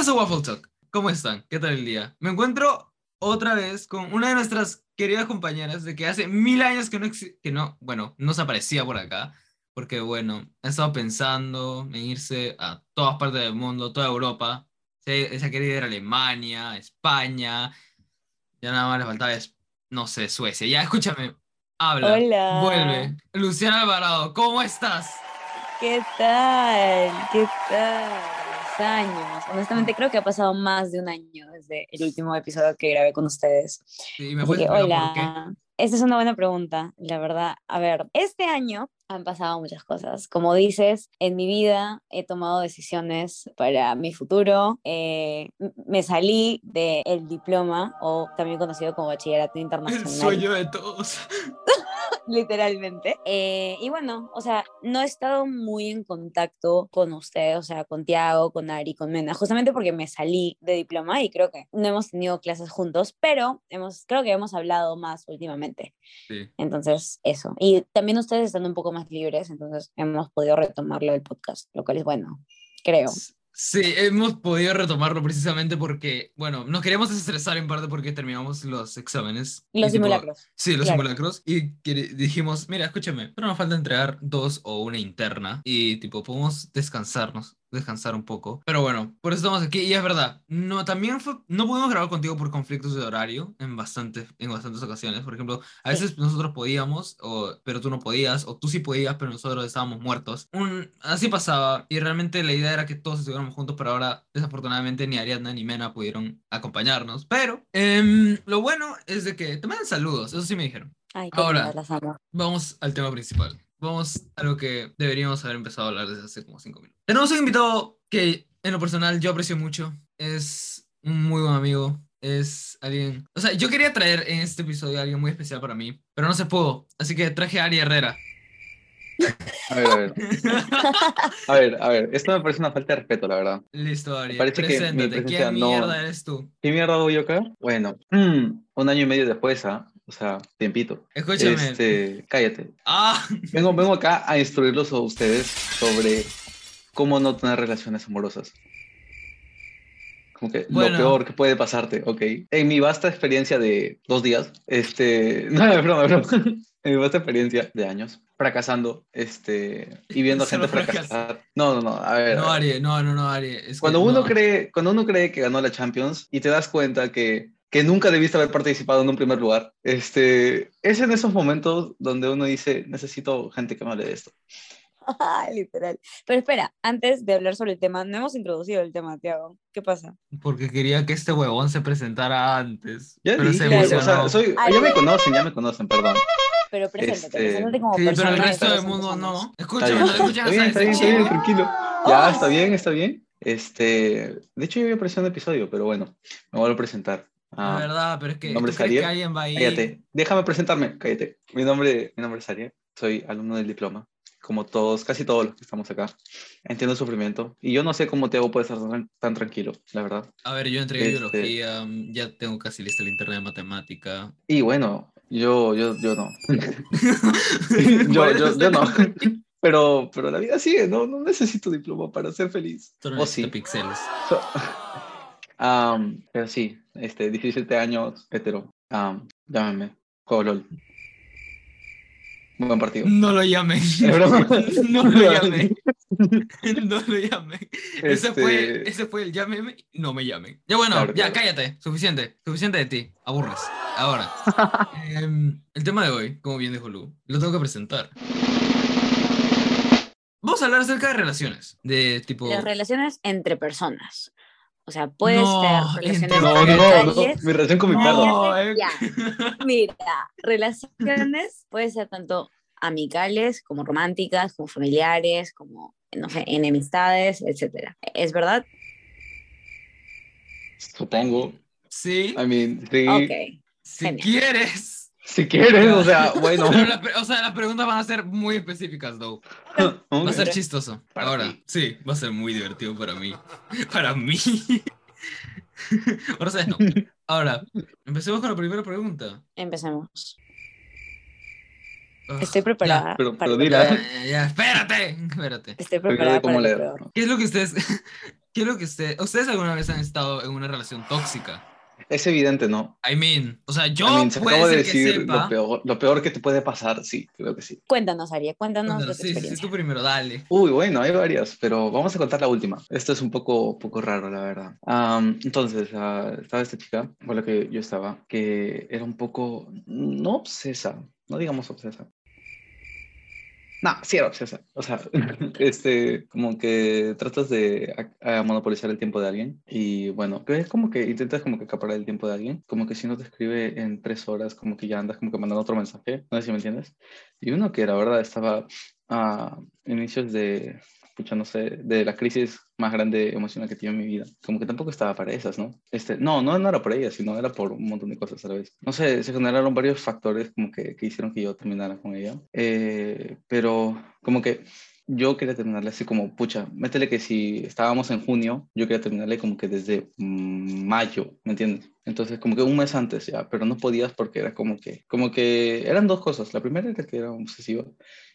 Bienvenidos a Waffle Talk. ¿Cómo están? ¿Qué tal el día? Me encuentro otra vez con una de nuestras queridas compañeras de que hace mil años que no, que no, bueno, no se aparecía por acá, porque bueno, he estado pensando en irse a todas partes del mundo, toda Europa. Se, se ha querido ir a Alemania, España, ya nada más le faltaba, no sé, Suecia. Ya, escúchame, habla, Hola. vuelve. Luciana Alvarado, ¿cómo estás? ¿Qué tal? ¿Qué tal? Años. Honestamente, creo que ha pasado más de un año desde el último episodio que grabé con ustedes. Sí, ¿me que, hola. Esta es una buena pregunta, la verdad. A ver, este año han pasado muchas cosas. Como dices, en mi vida he tomado decisiones para mi futuro. Eh, me salí del diploma, o también conocido como bachillerato El internacional. sueño de todos. literalmente. Eh, y bueno, o sea, no he estado muy en contacto con ustedes, o sea, con Tiago, con Ari, con Mena, justamente porque me salí de diploma y creo que no hemos tenido clases juntos, pero hemos, creo que hemos hablado más últimamente. Sí. Entonces, eso. Y también ustedes están un poco más libres, entonces hemos podido retomarlo el podcast, lo cual es bueno, creo. Sí, hemos podido retomarlo precisamente porque, bueno, nos queríamos estresar en parte porque terminamos los exámenes. Los tipo- simulacros. Sí, los claro. simulacros. Y dijimos, mira, escúchame, pero nos falta entregar dos o una interna. Y tipo, podemos descansarnos, descansar un poco. Pero bueno, por eso estamos aquí. Y es verdad, no, también fue, no pudimos grabar contigo por conflictos de horario en bastantes, en bastantes ocasiones. Por ejemplo, a Sí. veces nosotros podíamos, o, pero tú no podías, o tú sí podías, pero nosotros estábamos muertos. Un, así pasaba. Y realmente la idea era que todos estuviéramos juntos, pero ahora desafortunadamente ni Ariadna ni Mena pudieron acompañarnos. Pero em, lo bueno es de que te mandan saludos, eso sí me dijeron. Ay, Ahora. lindas las amo. Vamos al tema principal. Vamos a lo que deberíamos haber empezado a hablar desde hace como cinco minutos. Tenemos un invitado que en lo personal yo aprecio mucho. Es un muy buen amigo. Es alguien... O sea, yo quería traer en este episodio a alguien muy especial para mí, pero no se pudo. Así que traje a Ari Herrera. A ver, a ver. A ver, a ver. Esto me parece una falta de respeto, la verdad. Listo, Ari. parece que mi Preséntate. ¿Quién no- mierda eres tú? ¿Qué mierda hago yo acá? Bueno, mm, un año y medio después, ¿ah? O sea, tiempito. Escúchame. Este, cállate. Ah, Vengo, vengo acá a instruirlos a ustedes sobre cómo no tener relaciones amorosas. Como que Bueno. lo peor que puede pasarte, ¿ok? En mi vasta experiencia de dos días, este, no, es broma, es broma. En mi vasta experiencia de años, fracasando, este, y viendo Solo gente fracasar. No, no, no, a ver. a no. Ari. No, no, no, Ari. Es Cuando uno no. cree, cuando uno cree que ganó la Champions y te das cuenta que, que nunca debiste haber participado en un primer lugar, este, es en esos momentos donde uno dice, necesito gente que me hable de esto. Literal. Pero espera, antes de hablar sobre el tema, no hemos introducido el tema, Tiago. ¿Qué pasa? Porque quería que este huevón se presentara antes. Ya pero dije, se o sea, soy, Ay. ya me conocen, ya me conocen, perdón. Pero preséntate, Este, preséntate como Sí, persona. pero el resto del mundo no. Escúchame, escuchan está está bien, está bien, tranquilo. Ya, Oh. está bien, está bien. Este, de hecho, yo había aparecido un episodio, pero bueno, me vuelvo a presentar. La Ah, verdad, pero es que mi ¿tú nombre es que alguien va a ir? cállate, déjame presentarme, cállate. Mi nombre, mi nombre es Ariel, soy alumno del diploma, como todos, casi todos los que estamos acá. Entiendo el sufrimiento y yo no sé cómo Teo puede estar tan, tan tranquilo, la verdad. A ver, yo entregué Este- biología, mm, ya tengo casi lista la internet de matemática. Y bueno, yo, yo, yo no. Yo, yo, yo no. Pero, pero la vida sigue, no, no necesito diploma para ser feliz. Solo O necesito sí. píxeles. So- Am, pero sí, este, 17 años, hetero. Am, llámame, juego LOL. Buen partido. No lo broma. No lo llamé. No lo llamé. Ese, Este, fue, ese fue el llámeme, no me llamen. Ya bueno, Claro, ya claro. cállate. Suficiente. Suficiente de ti. Aburres. Ahora. em, el tema de hoy, como bien dijo Lu, lo tengo que presentar. Vamos a hablar acerca de relaciones. De tipo. Las relaciones entre personas. O sea, puedes No, tener relaciones No, no, no, mi relación con mi No. perro. No, eh. Ya. Mira, relaciones pueden ser tanto amicales como románticas, como familiares, como, no sé, enemistades, etcétera. ¿Es verdad? Supongo. Sí. I mean, sí. Ok. Si genial. quieres. Si quieres, o sea, bueno. Pero la pre- o sea, las preguntas van a ser muy específicas, though. Va a ser chistoso. Para Ahora, ti. sí, va a ser muy divertido para mí. Para mí. Ahora sabes, no. Ahora, empecemos con la primera pregunta. Empecemos. Estoy preparada. pero- para pero. Ya, ya, ya, espérate, espérate. Estoy preparada cómo para lo leer. peor. ¿Qué es lo que ustedes... que ustedes alguna vez han estado en una relación tóxica. Es evidente, ¿no? I mean, o sea, yo I mean, se puede acabo de ser que decir sepa. lo peor, lo peor que te puede pasar, sí, creo que sí. Cuéntanos, Aria, cuéntanos Cuéntanos, de tu sí, sí, tú primero, dale. Uy, bueno, hay varias, pero vamos a contar la última. Esto es un poco, poco raro, la verdad. Am, entonces, ah, estaba esta chica con la que yo estaba, que era un poco, no obsesa, no digamos obsesa. No, sí era obsesa. O sea, este, como que tratas de a- a monopolizar el tiempo de alguien y bueno, es como que intentas como que acaparar el tiempo de alguien, como que si no te escribe en tres horas, como que ya andas como que mandando otro mensaje, no sé si me entiendes. Y uno que la verdad estaba a inicios de, no sé, de la crisis más grande emocional que tiene en mi vida. Como que tampoco estaba para esas, ¿no? Este, no, no, no era por ella, sino era por un montón de cosas a la vez. No sé, se generaron varios factores como que, que hicieron que yo terminara con ella. Eh, pero como que yo quería terminarle así como, pucha, métele que si estábamos en junio, yo quería terminarle como que desde mm, mayo, ¿me entiendes? Entonces, como que un mes antes ya, pero no podías porque era como que, como que eran dos cosas. La primera era que era obsesiva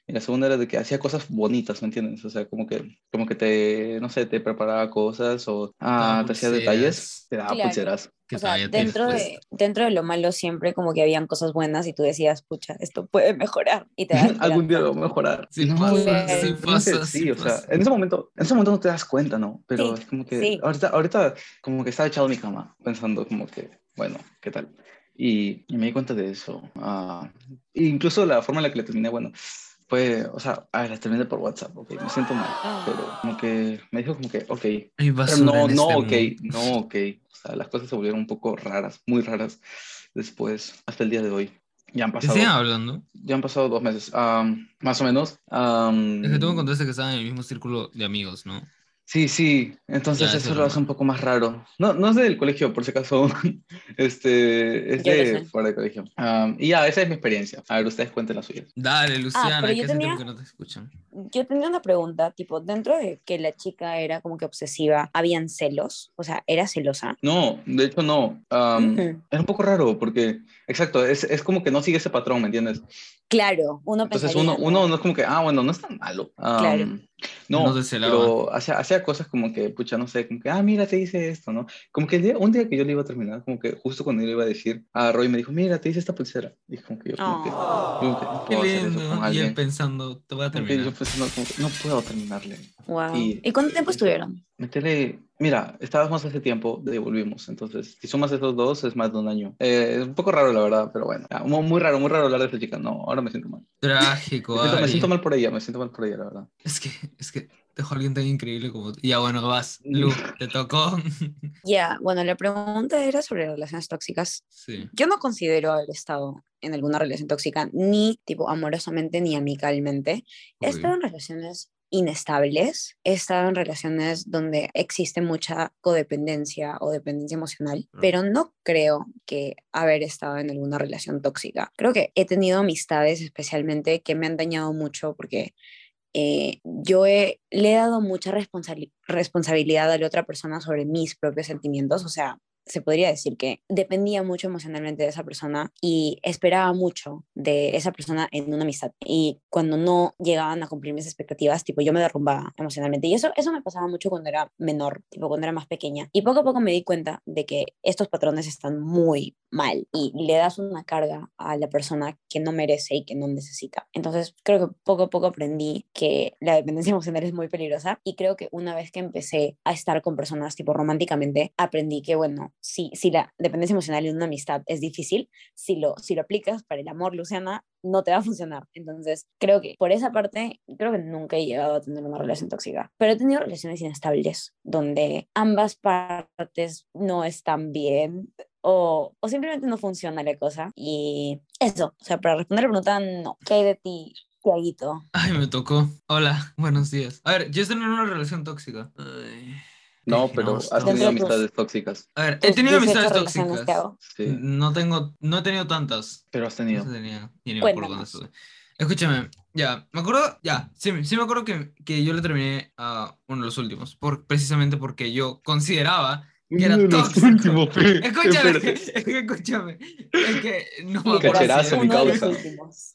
y la segunda era de que hacía cosas bonitas, ¿me entiendes? O sea, como que, como que te, no sé, te preparaba cosas o ah, te hacía detalles, te daba Claro. pulseras. O sea, dentro de, dentro de lo malo siempre como que habían cosas buenas y tú decías, pucha, esto puede mejorar. Y te Algún día lo voy a mejorar. Sí No, pasa, no, sí realmente pasa, sí, sí o sea, en ese momento, en ese momento no te das cuenta, ¿no? Pero Sí, es como que sí. ahorita, ahorita como que estaba echado en mi cama pensando como que, bueno, ¿qué tal? Y, y me di cuenta de eso. ah, incluso la forma en la que le terminé, bueno, fue, o sea, a ver, la terminé por WhatsApp, ok, me siento mal, pero como que me dijo como que, ok, pero no, no, este ok, no, ok. O sea, las cosas se volvieron un poco raras, muy raras después, hasta el día de hoy. Ya han ¿Qué pasado, siguen hablando? ya han pasado dos meses, am, más o menos. am, Es que tú me contaste que estaban en el mismo círculo de amigos, ¿no? Sí, sí, entonces Ya, eso eso es lo hace un poco más raro. No, no es del colegio, por si acaso, este, es Yo de fuera del colegio. Am, y ya, esa es mi experiencia. A ver, ustedes cuenten la suya. Dale, Luciana, Ah, pero yo tenía- que no te escuchan. Yo tenía una pregunta, tipo, dentro de que la chica era como que obsesiva, ¿habían celos? O sea, ¿era celosa? No, de hecho no. Am, Ujú. Era un poco raro porque, exacto, es, es como que no sigue ese patrón, ¿me entiendes? Claro, uno Entonces pensaría, uno, ¿no? uno no es como que, ah, bueno, no es tan malo. Claro. No, pero hacía, hacía cosas como que, pucha, no sé, como que, ah, mira, te hice esto, ¿no? Como que el día- un día que yo le iba a terminar, como que justo cuando yo le iba a decir, a Roy me dijo, mira, te hice esta pulsera. Y como que yo, como que, como que no Qué puedo eso Y él alguien. pensando, te voy a que yo terminar. pensando, como que no puedo terminarle. Wow. Y- ¿Y cuánto tiempo estuvieron? Métele, mira, estábamos hace tiempo, devolvimos, entonces, si sumas esos dos, es más de un año. Eh, es un poco raro, la verdad, pero bueno, muy raro, muy raro hablar de esta chica. No, ahora me siento mal. Trágico, Me siento, me siento mal por ella, me siento mal por ella, la verdad. Es que, es que dejó a alguien tan increíble como tú. Ya bueno, vas. Lu, te tocó. Ya, bueno, la pregunta era sobre relaciones tóxicas. sí. Yo no considero haber estado en alguna relación tóxica, ni tipo amorosamente ni amicalmente. He estado en relaciones inestables, he estado en relaciones donde existe mucha codependencia o dependencia emocional, Ah. pero no creo que haber estado en alguna relación tóxica. Creo que he tenido amistades especialmente que me han dañado mucho porque eh, yo he- le he dado mucha responsabili- responsabilidad a la otra persona sobre mis propios sentimientos, o sea, se podría decir que dependía mucho emocionalmente de esa persona y esperaba mucho de esa persona en una amistad. Y cuando no llegaban a cumplir mis expectativas, tipo, yo me derrumbaba emocionalmente. Y eso, eso me pasaba mucho cuando era menor, tipo, cuando era más pequeña. Y poco a poco me di cuenta de que estos patrones están muy mal y le das una carga a la persona que no merece y que no necesita. Entonces, creo que poco a poco aprendí que la dependencia emocional es muy peligrosa y creo que una vez que empecé a estar con personas tipo románticamente, aprendí que, bueno, si, si la dependencia emocional en una amistad es difícil, si lo, si lo aplicas para el amor, Luciana, no te va a funcionar. Entonces, creo que por esa parte, creo que nunca he llegado a tener una relación tóxica, pero he tenido relaciones inestables donde ambas partes no están bien o, o simplemente no funciona la cosa. Y eso, o sea, para responder la pregunta, no. ¿Qué hay de ti, Tiaguito? Ay, me tocó. Hola, buenos días. A ver, yo estoy en una relación tóxica. Ay, No, pero has tenido amistades tóxicas. A ver, he tenido 18 amistades tóxicas. Sí, No tengo, no he tenido tantas. pero has No tenido. sé, tenía, ni me acuerdo. Escúchame, ya, me acuerdo, ya, sí, sí me acuerdo que, que yo le terminé a uno de los últimos, por, precisamente porque yo consideraba que era tóxico. Escúchame, Espérate. es que escúchame. Es que no me acuerdo. cacherazo, si- mi causa.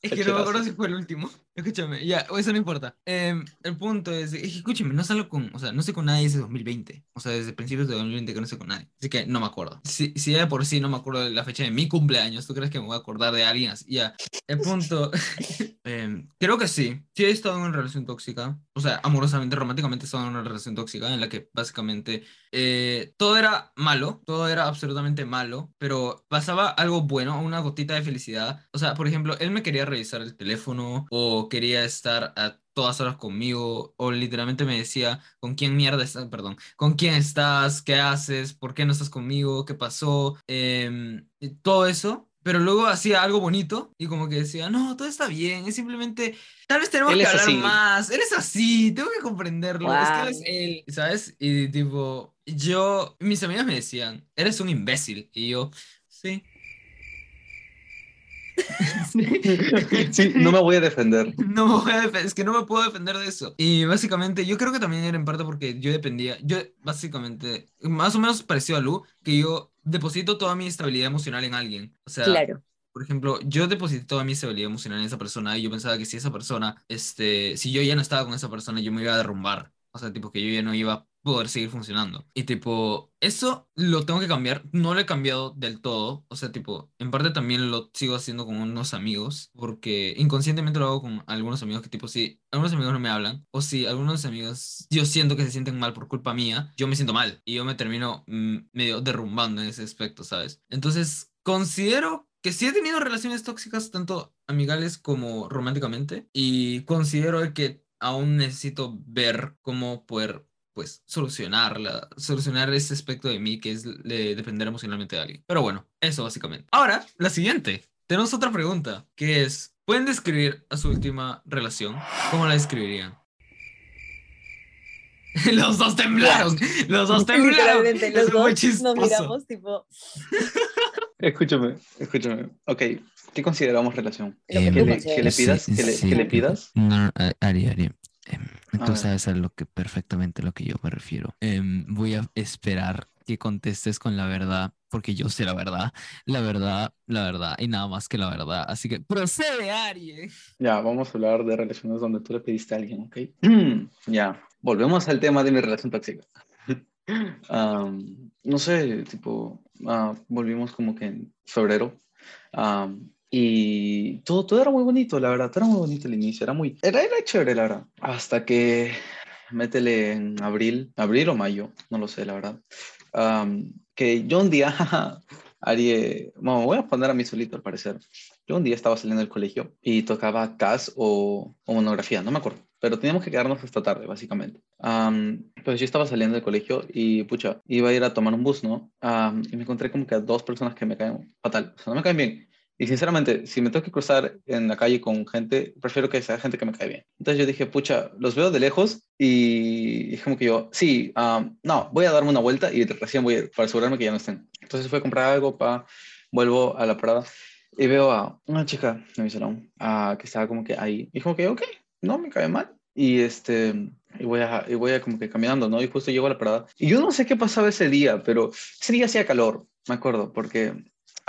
Es que no me acuerdo si fue el último. Escúchame, ya, eso no importa. Em, el punto es, es que escúchame, no salgo con, o sea, no sé con nadie desde 2020. O sea, desde principios de 2020 que no sé con nadie. Así que no me acuerdo. Si, si ya de por sí no me acuerdo de la fecha de mi cumpleaños, ¿tú crees que me voy a acordar de alguien así? Ya, el punto, em, creo que sí. Sí he estado en una relación tóxica. O sea, amorosamente, románticamente he estado en una relación tóxica en la que básicamente eh, todo era malo, todo era absolutamente malo, pero pasaba algo bueno, una gotita de felicidad. O sea, por ejemplo, él me quería revisar el teléfono o quería estar a todas horas conmigo o literalmente me decía con quién mierda estás, perdón, con quién estás, qué haces, por qué no estás conmigo, qué pasó, y todo eso. Pero luego hacía algo bonito y como que decía, no, todo está bien, es simplemente, tal vez tenemos Él que hablar así. más, él es así, tengo que comprenderlo, es que él es él, ¿sabes? Y tipo, yo, mis amigas me decían, eres un imbécil, y yo, sí. Sí, no me voy a defender. No me voy a defe- es que no me puedo defender de eso. Y básicamente, yo creo que también era en parte porque yo dependía, yo básicamente, más o menos parecido a Lu, que yo deposito toda mi estabilidad emocional en alguien. O sea, Claro. por ejemplo, yo deposité toda mi estabilidad emocional en esa persona y yo pensaba que si esa persona, este, si yo ya no estaba con esa persona, yo me iba a derrumbar. O sea, tipo que yo ya no iba a poder seguir funcionando. Y tipo, eso lo tengo que cambiar. No lo he cambiado del todo. O sea, tipo, en parte también lo sigo haciendo con unos amigos, porque inconscientemente lo hago con algunos amigos que tipo, si algunos amigos no me hablan, o si algunos amigos yo siento que se sienten mal por culpa mía, yo me siento mal y yo me termino mm, medio derrumbando en ese aspecto, ¿sabes? Entonces, considero que sí he tenido relaciones tóxicas, tanto amigales como románticamente, y considero que aún necesito ver cómo poder, pues, solucionarla, solucionar ese aspecto de mí que es de depender emocionalmente de alguien. Pero bueno, eso básicamente. Ahora, la siguiente. Tenemos otra pregunta, que es, ¿pueden describir a su última relación? ¿Cómo la describirían? Los dos temblaron, los dos temblaron. Los dos nos miramos tipo, Escúchame, escúchame. Ok, ¿qué consideramos relación? lo que le- que le consideres. pidas, que le- que le pidas. No, Ari, Ari. Tú sabes a lo que perfectamente a lo que yo me refiero. Em, voy a esperar que contestes con la verdad, porque yo sé la verdad, la verdad, la verdad y nada más que la verdad. Así que procede, Ari. Ya, vamos a hablar de relaciones donde tú le pediste a alguien, ¿ok? ya, volvemos al tema de mi relación tóxica. Am, no sé, tipo, ah, volvimos como que en febrero. Y todo, todo era muy bonito, la verdad, todo era muy bonito al inicio, era muy, era, era chévere, la verdad. Hasta que, métele en abril, abril o mayo, no lo sé, la verdad. am, que yo un día, Ari, bueno, voy a poner a mí solito al parecer. Yo un día estaba saliendo del colegio y tocaba CAS o, o monografía, no me acuerdo, pero teníamos que quedarnos hasta tarde, básicamente. Am, pues yo estaba saliendo del colegio y, pucha, iba a ir a tomar un bus, ¿no? Am, y me encontré como que a dos personas que me caen fatal, o sea, no me caen bien. Y sinceramente, si me tengo que cruzar en la calle con gente, prefiero que sea gente que me cae bien. Entonces yo dije, pucha, los veo de lejos y es como que yo, sí, no, voy a darme una vuelta y recién voy a para asegurarme que ya no estén. Entonces fui a comprar algo, pa, vuelvo a la parada y veo a una chica de mi salón ah, que estaba como que ahí. Y como que, ok, no me cae mal. Y este, y voy a, y voy a como que caminando, ¿no? Y justo llego a la parada. Y yo no sé qué pasaba ese día, pero ese día hacía calor, me acuerdo, porque,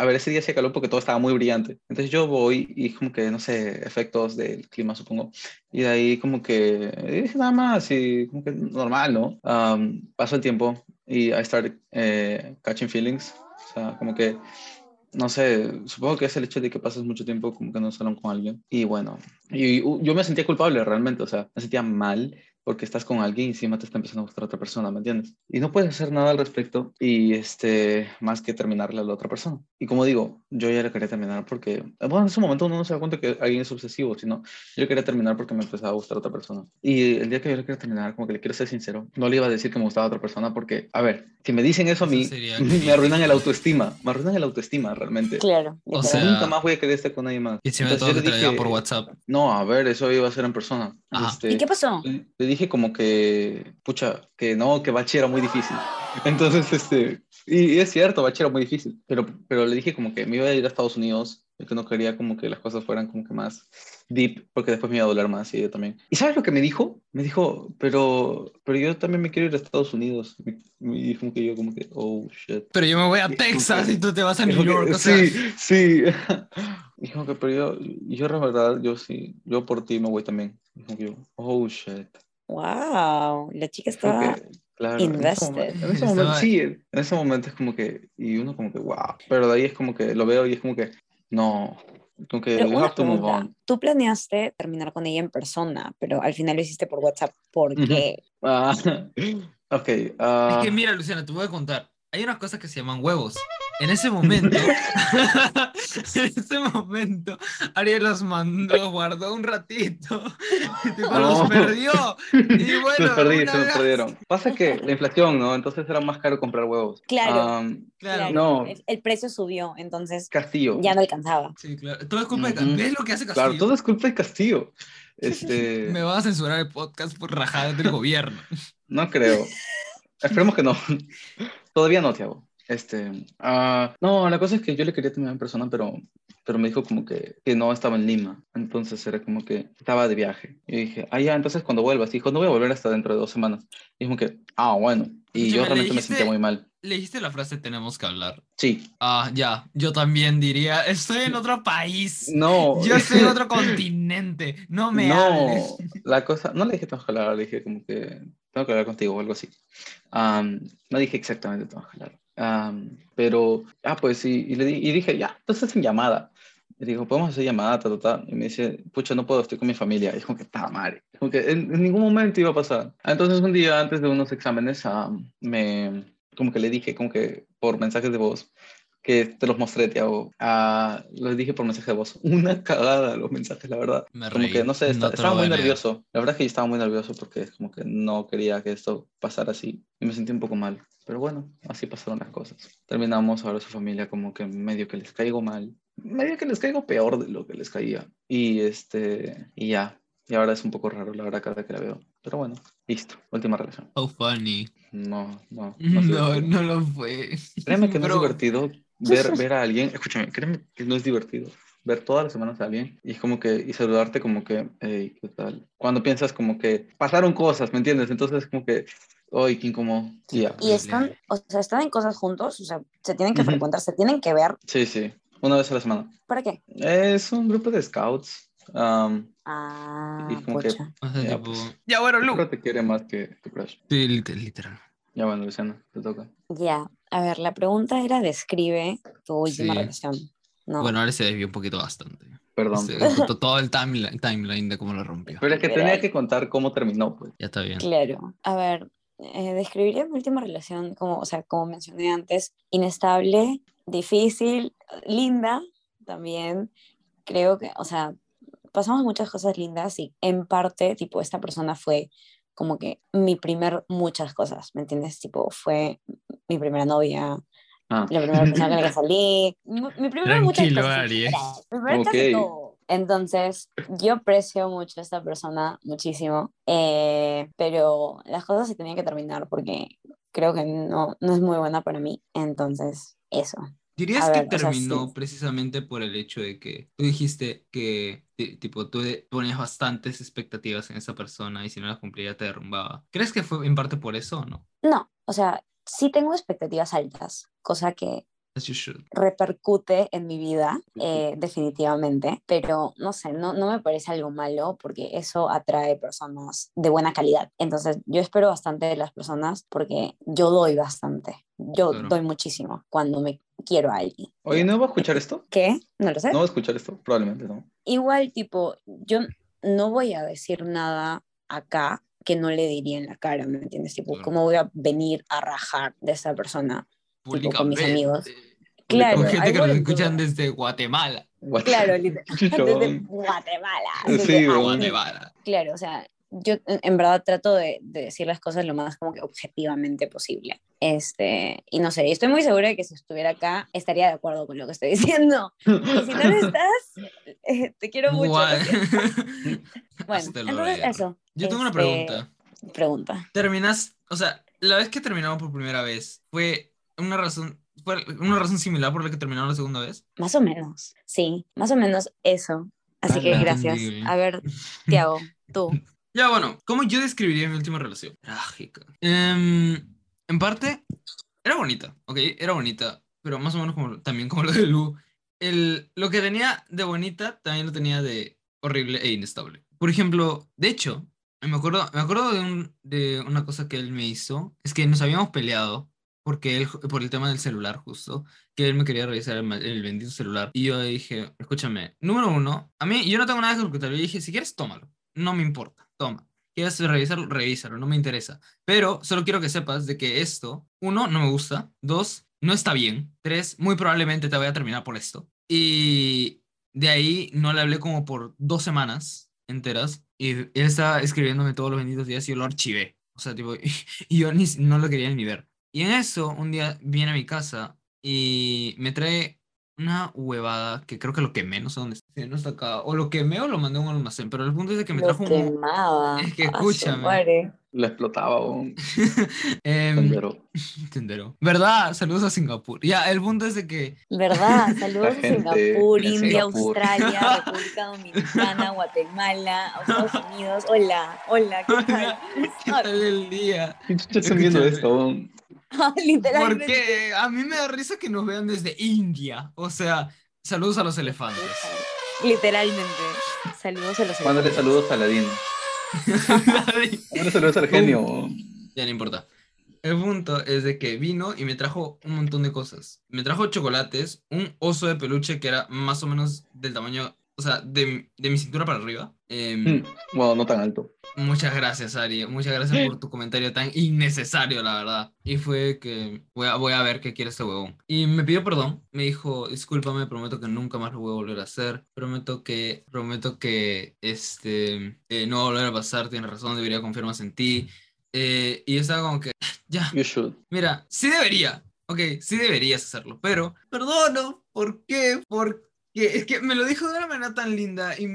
a ver, ese día hacía calor porque todo estaba muy brillante. Entonces yo voy y como que, no sé, efectos del clima, supongo. Y de ahí como que, dije nada más, y como que normal, ¿no? Am, pasó el tiempo y I started eh, catching feelings. O sea, como que no sé, supongo que es el hecho de que pasas mucho tiempo como que no salón con alguien. Y bueno, y, y yo me sentía culpable realmente, o sea, me sentía mal porque estás con alguien y encima te está empezando a gustar otra persona, ¿me entiendes? Y no puedes hacer nada al respecto y este, más que terminarle a la otra persona. Y como digo, yo ya le quería terminar porque, bueno, en ese momento uno no se da cuenta que alguien es obsesivo, sino yo quería terminar porque me empezaba a gustar otra persona. Y el día que yo le quiero terminar, como que le quiero ser sincero, no le iba a decir que me gustaba otra persona porque, a ver, si me dicen eso a Eso mí, sería me arruinan el autoestima, me arruinan el autoestima realmente. Claro. O sea, Nunca más voy a querer estar con nadie más. Y si me Entonces yo le traer dije, por WhatsApp. No, a ver, eso iba a ser en persona. Ajá. Este, ¿Y qué pasó? le le dije como que, pucha, que no, que bachi era muy difícil. Entonces, este, Y, y es cierto, Bach era muy difícil, pero, pero le dije como que me iba a ir a Estados Unidos, que no quería como que las cosas fueran como que más deep, porque después me iba a doler más y yo también. ¿Y sabes lo que me dijo? Me dijo, pero, pero yo también me quiero ir a Estados Unidos. Y me dijo que yo como que, oh, shit. Pero yo me voy a Texas y tú te vas a New Dijo que- York. O sea, sí, sí. Dijo que, pero yo, yo la verdad, yo sí, yo por ti me voy también. Dijo que yo, oh, shit. Wow, la chica estaba... que, claro, en ese, invested. momento, en ese momento, sí, en ese momento es como que, y uno como que, wow, pero de ahí es como que lo veo y es como que, no, como que Pero you una have to move on. tú planeaste terminar con ella en persona, pero al final lo hiciste por WhatsApp. ¿Por qué? Ah, ok, ah, Es que mira, Luciana, te voy a contar. Hay unas cosas que se llaman huevos. En ese momento, en ese momento, Ariel los mandó, los guardó un ratito, y tipo, los perdió. Y bueno, se perdí, se me vez- perdieron. Pasa que la inflación, ¿no? Entonces era más caro comprar huevos. Claro. Claro. No. El, el precio subió, entonces Castillo. ya no alcanzaba. Sí, claro. Todo es culpa de. Castillo. ¿Ves lo que hace Castillo? Claro, todo es culpa de Castillo. Este, Me va a censurar el podcast por rajadas del gobierno. no creo. Esperemos que no. Todavía no, Tiago. Este, ah, no, la cosa es que yo le quería terminar en persona, pero, pero me dijo como que, que no estaba en Lima. Entonces era como que estaba de viaje. Y dije, ah, ya, entonces cuando vuelvas. Dijo, no voy a volver hasta dentro de dos semanas. Y como que, ah, bueno. Y Escúchame, yo ¿le realmente me sentía muy mal. Le dijiste la frase tenemos que hablar. Sí, Ah, ya. Yo también diría, estoy en otro país. no. Yo estoy en otro continente. No me hables. No, la cosa, no le dije tengo que hablar, le dije como que tengo que hablar contigo o algo así. Am, no dije exactamente tengo que hablar. Am, pero, ah, pues sí, y, le di- y dije, ya, entonces en llamada. Y dijo, podemos hacer llamada, ta, ta, ta. Y me dice, pucha, no puedo, estoy con mi familia. Y como que, está madre. Como que en, en ningún momento iba a pasar. Entonces un día antes de unos exámenes, am, me, como que le dije, como que por mensajes de voz, que te los mostré, Tiago. Ah, los dije por mensaje de voz. Una cagada los mensajes, la verdad. Me Como reí. que, no sé, esta- No estaba muy nervioso. La verdad es que yo estaba muy nervioso porque como que no quería que esto pasara así. Y me sentí un poco mal. Pero bueno, así pasaron las cosas. Terminamos, ahora su familia como que medio que les caigo mal. Medio que les caigo peor de lo que les caía. Y este, y ya. Y ahora es un poco raro, la verdad, cada que la veo. Pero bueno, listo. Última relación. So funny. No, no. No, no, divertido. lo fue. Créeme que no Pero- es divertido ver, ver a alguien. Escúchame, créeme que no es divertido ver todas las semanas a alguien y como que y saludarte como que hey qué tal cuando piensas como que pasaron cosas me entiendes entonces como que ay qué incómodo y ya Y están, o sea, están en cosas juntos, o sea, se tienen que Ujú. frecuentar, se tienen que ver. sí sí una vez a la semana ¿Para qué? es un grupo de scouts um, Ah, Y como que- pucha. O sea, Ya, tipo... pues. Ya, bueno, Lu. creo que te quiere más que tu crush Sí, lit- literal. ya bueno Luciana te toca Ya, a ver, la pregunta era, describe tu última Sí. relación. No, Bueno, ahora se desvió un poquito bastante. perdón Se contó todo el timeline, timeline de cómo lo rompió. pero es que Literal. tenía que contar cómo terminó pues Ya está bien. claro. A ver, eh, describiría mi última relación como, o sea, como mencioné antes, inestable, difícil, linda también. Creo que, o sea, pasamos muchas cosas lindas y en parte, tipo, esta persona fue como que mi primer muchas cosas, ¿me entiendes? Tipo, fue mi primera novia, ah la primera persona con la que salí, mi, primera muchas cosas. Ari. Era, mi primera casi Ok. todo. Entonces, yo aprecio mucho a esta persona, muchísimo, eh, pero las cosas se tenían que terminar porque creo que no, no es muy buena para mí. Entonces, eso. ¿Dirías A que ver, o sea, terminó sí. precisamente por el hecho de que tú dijiste que ti- tipo tú ponías bastantes expectativas en esa persona y si no las cumplía te derrumbaba? ¿Crees que fue en parte por eso o no? No, o sea, sí tengo expectativas altas, cosa que repercute en mi vida, eh, definitivamente, pero no sé, no, no me parece algo malo porque eso atrae personas de buena calidad. Entonces, yo espero bastante de las personas porque yo doy bastante, yo Claro. doy muchísimo cuando me quiero a alguien. oye no va a escuchar esto ¿Qué? No lo sé. no va a escuchar esto probablemente no Igual, tipo, yo no voy a decir nada acá que no le diría en la cara, ¿me entiendes? Tipo, Claro. ¿cómo voy a venir a rajar de esa persona? Tipo, con mis amigos. Públicamente. Claro, Con gente que nos escuchan desde Guatemala. Claro. Desde. Guatemala. Sí, desde weón. Guatemala. Claro, o sea, yo en verdad trato de, de decir las cosas lo más como que objetivamente posible. Este, y no sé, estoy muy segura de que si estuviera acá estaría de acuerdo con lo que estoy diciendo. Y si no lo estás, eh, te quiero mucho. Bueno, entonces eso. Yo tengo una Este, pregunta. Pregunta. Terminas, o sea, la vez que terminamos por primera vez, ¿fue una razón, fue una razón similar por la que terminaron la segunda vez. Más o menos, sí, más o menos eso. Así que Ala. gracias. Entendible. A ver, Tiago, tú. Ya, bueno, ¿cómo yo describiría mi última relación? Trágica. Em, en parte, era bonita, ¿ok? Era bonita, pero más o menos como, también como lo de Lu. El, lo que tenía de bonita también lo tenía de horrible e inestable. Por ejemplo, de hecho, me acuerdo, me acuerdo de, un, de una cosa que él me hizo, es que nos habíamos peleado porque él, por el tema del celular justo, que él me quería revisar el, el bendito celular. Y yo dije, escúchame, número uno, a mí yo no tengo nada que ocultar. Yo dije, si quieres, tómalo. No me importa, toma. ¿Quieres revisarlo? Revísalo, no me interesa. Pero solo quiero que sepas de que esto, uno, no me gusta. Dos, no está bien. Tres, muy probablemente te voy a terminar por esto. Y de ahí no le hablé como por dos semanas enteras. Y él estaba escribiéndome todos los benditos días y yo lo archivé. O sea, tipo, y yo ni, no lo quería ni ver. Y en eso, un día viene a mi casa y me trae una huevada que creo que lo quemé, no sé dónde está. Sí, no está acá. O lo quemé o lo mandé a un almacén. Pero el punto es de que me Lo trajo un... quemaba. Es que a su escúchame. Le explotaba un Em, sendero. Tendero. ¿Verdad? Saludos a Singapur. Ya, el punto es de que ¿Verdad? Saludos a Singapur, India, Singapur. Australia, República Dominicana, Guatemala, Estados Unidos. Hola, hola, ¿qué tal? ¿Qué tal el día? ¿Qué están viendo esto? Literalmente. Porque a mí me da risa que nos vean desde India. O sea, saludos a los elefantes. Literalmente. Saludos a los Mándale elefantes. saludos a Aladín. Mándale saludos al genio. Ya no importa. El punto es de que vino y me trajo un montón de cosas. Me trajo chocolates, un oso de peluche que era más o menos del tamaño, o sea, de, de mi cintura para arriba. Mm, Bueno, no tan alto. Muchas gracias, Ari. Muchas gracias por tu comentario tan innecesario, la verdad. Y fue que voy a, voy a ver qué quiere este huevón. Y me pidió perdón. Me dijo, discúlpame, prometo que nunca más lo voy a volver a hacer. Prometo que, prometo que, este, eh, no va a volver a pasar. Tienes razón, debería confiar más en ti. Eh, y yo estaba como que, ya, You should. mira, sí debería. Ok, sí deberías hacerlo. Pero, perdono. ¿Por qué? Porque es que me lo dijo de una manera tan linda y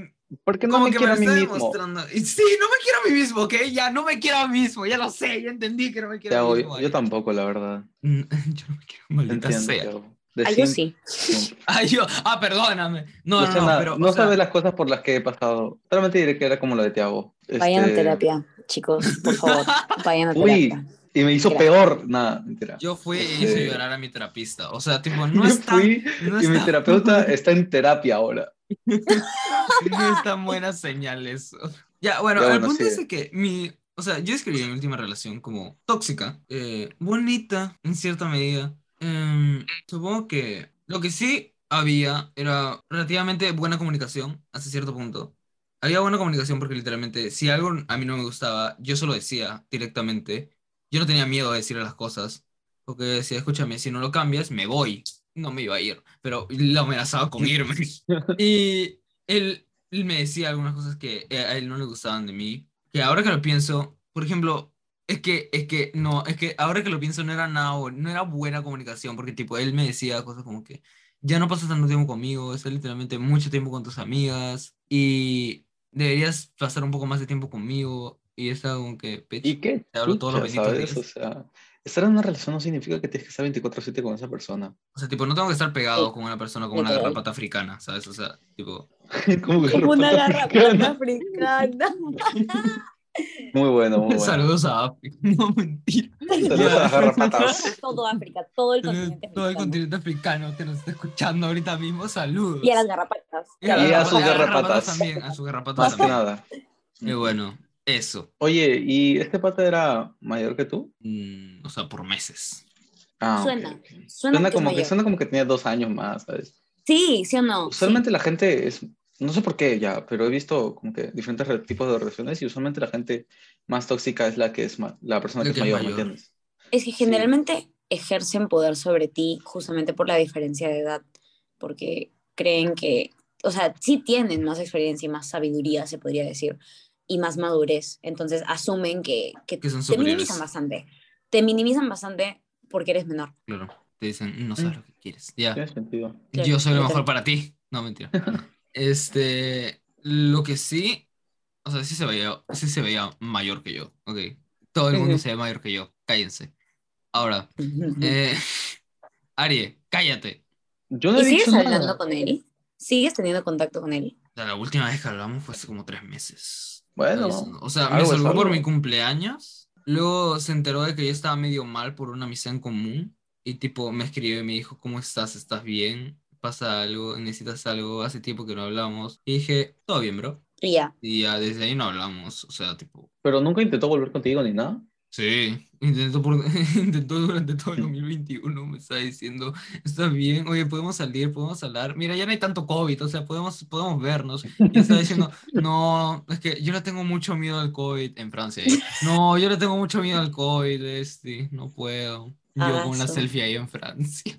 ¿Por qué no como me que quiero a lo mí está mismo? demostrando. Y sí, no me quiero a mí mismo, ¿ok? Ya no me quiero a mí mismo, ya lo sé, ya entendí que no me quiero Te a mí hago- mismo. yo Ari. tampoco, la verdad. Mm, Yo no me quiero, maldita Entiendo. sea. Ah, yo siempre- sí. Ay, yo, ah, perdóname. No, no, no, Luciana, pero. no o sea, sabes las cosas por las que he pasado. Solamente diré que era como lo de Tiago. Vayan a Este, terapia, chicos, por favor. Vayan a Uy, terapia. Y me hizo peor. Nada, mentira. Yo fui e Este- hice llorar a mi terapista. O sea, tipo, no Yo es tan, fui no y es mi terapeuta está en terapia ahora. no es tan buena señal eso. Ya, bueno, Ya, el bueno, punto sigue. es que mi. O sea, yo escribí mi última relación como tóxica, eh, bonita en cierta medida. Em, supongo que lo que sí había era relativamente buena comunicación hasta cierto punto. Había buena comunicación porque literalmente si algo a mí no me gustaba, yo se lo decía directamente. Yo no tenía miedo de decirle las cosas. Porque decía, escúchame, si no lo cambias, me voy. No me iba a ir, pero lo amenazaba con irme. Y él, él me decía algunas cosas que eh, a él no le gustaban de mí. Que ahora que lo pienso, por ejemplo, es que, es que, no, es que ahora que lo pienso no era nada, no era buena comunicación, porque tipo, él me decía cosas como que ya no pasas tanto tiempo conmigo, estás literalmente mucho tiempo con tus amigas y deberías pasar un poco más de tiempo conmigo. Y estaba como que, "Bitch, ¿Y qué? Te hablo todos los chucha, benditos ¿sabes? días. O sea, estar en una relación no significa que tienes que estar 24/7 con esa persona. O sea, tipo, no tengo que estar pegado Sí. con una persona como una garrapata africana, ¿sabes? O sea, tipo, Como que Como una garrapata africana. Muy bueno, muy bueno. saludos a África. No, mentira. Saludos a las garrapatas. Todo África, todo el continente Todo el africano. continente africano que nos está escuchando ahorita mismo, saludos. Y a las garrapatas. Y a, Y las a sus garrapatas garrapatas. también, a sus garrapatas Más que también. nada. Y bueno, eso. Oye, ¿y este pata era mayor que tú? Mm, o sea, por meses. Ah, Suena, ok. Suena, Suena que como que, suena como que tenía dos años más, ¿sabes? Sí, sí o no. Usualmente la gente es, no sé por qué ya, pero he visto como que diferentes re- tipos de relaciones y usualmente la gente más tóxica es la que es la persona que es que es mayor, ¿me mayor. entiendes? Es que generalmente ejercen poder sobre ti justamente por la diferencia de edad, porque creen que, o sea, sí tienen más experiencia y más sabiduría, se podría decir, y más madurez. Entonces asumen que, que Que son te minimizan bastante. Te minimizan bastante porque eres menor. Claro. Te dicen, no sabes Mm. lo que quieres. Ya. Tiene sentido. Claro, Yo soy lo mejor para ti. No, mentira. Este, lo que sí, o sea, sí se veía, sí se veía mayor que yo, ok. Todo el mundo se ve mayor que yo, cállense. Ahora, eh, Arie, cállate. Yo no ¿Y he sigues hablando nada. con él? ¿Sigues teniendo contacto con él? O sea, la última vez que hablamos fue hace como tres meses. Bueno, O sea, me saludó por mi cumpleaños. Luego se enteró de que yo estaba medio mal por una amistad en común. Y tipo, me escribió y me dijo, ¿cómo estás? ¿Estás bien? ¿Pasa algo? ¿Necesitas algo? Hace tiempo que no hablamos. Y dije, todo bien, bro. Y ya. Y ya desde ahí no hablamos. O sea, tipo, Pero nunca intentó volver contigo ni nada. Sí. Intentó, por, intentó durante todo el 2021. Me está diciendo, ¿estás bien? Oye, podemos salir, podemos hablar. Mira, ya no hay tanto COVID. O sea, podemos, podemos vernos. Y está diciendo, no, es que yo le tengo mucho miedo al COVID en Francia. ¿eh? No, yo le tengo mucho miedo al COVID, este, no puedo. Yo Ah, con una selfie ahí en Francia.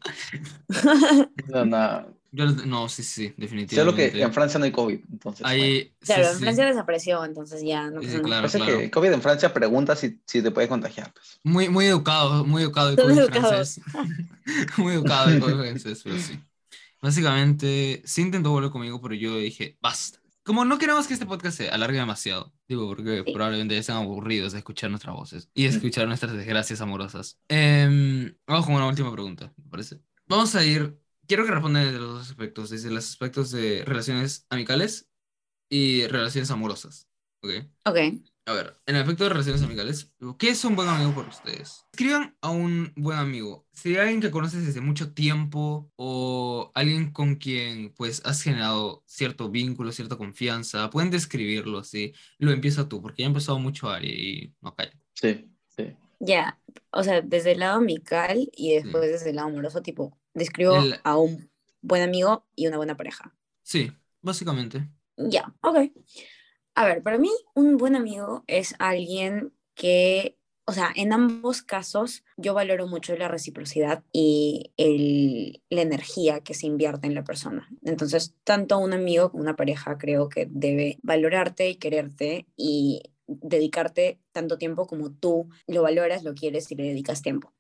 No, nada. Yo no, sí, sí, Sé lo que definitivamente. en Francia no hay COVID. Entonces, bueno. Ahí, Claro, sí, en sí. Francia desapareció, entonces ya no Sí, claro, Pasa claro. que COVID en Francia pregunta si, si te puede contagiar. Pues. Muy, muy educado, muy educado el COVID francés. muy educado el COVID francés, pero sí. Básicamente, sí intentó volver conmigo, pero yo dije, basta. Como no queremos que este podcast se alargue demasiado, digo, porque Sí. probablemente ya están aburridos de escuchar nuestras voces y escuchar nuestras desgracias amorosas. Em, vamos con una última pregunta, ¿me parece? Vamos a ir, quiero que respondan desde los dos aspectos, desde los aspectos de relaciones amicales y relaciones amorosas, ¿ok? Ok. A ver, en el aspecto de relaciones amicales, ¿qué es un buen amigo para ustedes? Escriban a un buen amigo. Si hay alguien que conoces desde mucho tiempo o alguien con quien pues has generado cierto vínculo, cierta confianza, pueden describirlo así. Lo empieza tú, porque ya ha empezado mucho Ari y no calla. Sí, sí. Ya. O sea, desde el lado amical y después desde el lado amoroso, tipo, describo El- a un buen amigo y una buena pareja. Sí, básicamente. Ya, ok. A ver, para mí un buen amigo es alguien que, o sea, en ambos casos yo valoro mucho la reciprocidad y el- la energía que se invierte en la persona. Entonces, tanto un amigo como una pareja creo que debe valorarte y quererte y dedicarte tanto tiempo como tú lo valoras, lo quieres y le dedicas tiempo.